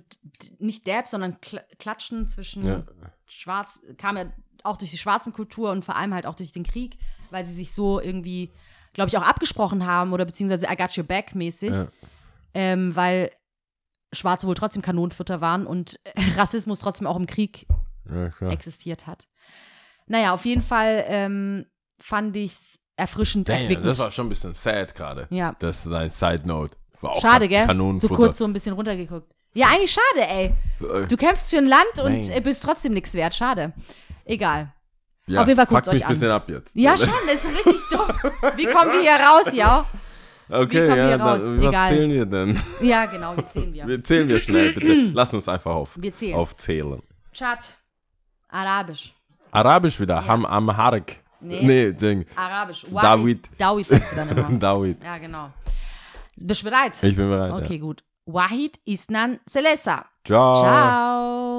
nicht Dab, sondern Kl Klatschen zwischen Ja. Schwarz, kam ja auch durch die schwarzen Kultur und vor allem halt auch durch den Krieg, weil sie sich so irgendwie, glaube ich, auch abgesprochen haben oder beziehungsweise I got your back mäßig, Ja. ähm, weil Schwarze wohl trotzdem Kanonenfutter waren und Rassismus trotzdem auch im Krieg Ja, existiert hat. Naja, auf jeden Fall ähm, fand ich es erfrischend Damn, erquickend. das war schon ein bisschen sad gerade. Ja. Das ist ein Side Note. War auch schade, gell? So kurz so ein bisschen runtergeguckt. Ja, eigentlich schade, ey. Äh, Du kämpfst für ein Land und Nein. äh, bist trotzdem nichts wert. Schade. Egal. ja, auf jeden Fall guckt's fuckt mich euch ein bisschen an. ab jetzt. Ja, schon, das ist richtig dumm. Wie kommen wir hier raus, ja? Okay, kommen ja, wir dann, raus? was Egal. zählen wir denn? Ja, genau, wie zählen wir? Wir zählen wir schnell, bitte. Lass uns einfach auf, Wir zählen. aufzählen. Chat. Arabisch. Arabisch wieder, Ham Amharik. Nee. Nee, Ding. Arabisch. David. Dawid sagst du dann immer. David. ja, genau. Bist du bereit? Ich bin bereit. Okay, gut. Wahid Isnan Selesa. Ja. Ciao. Ciao.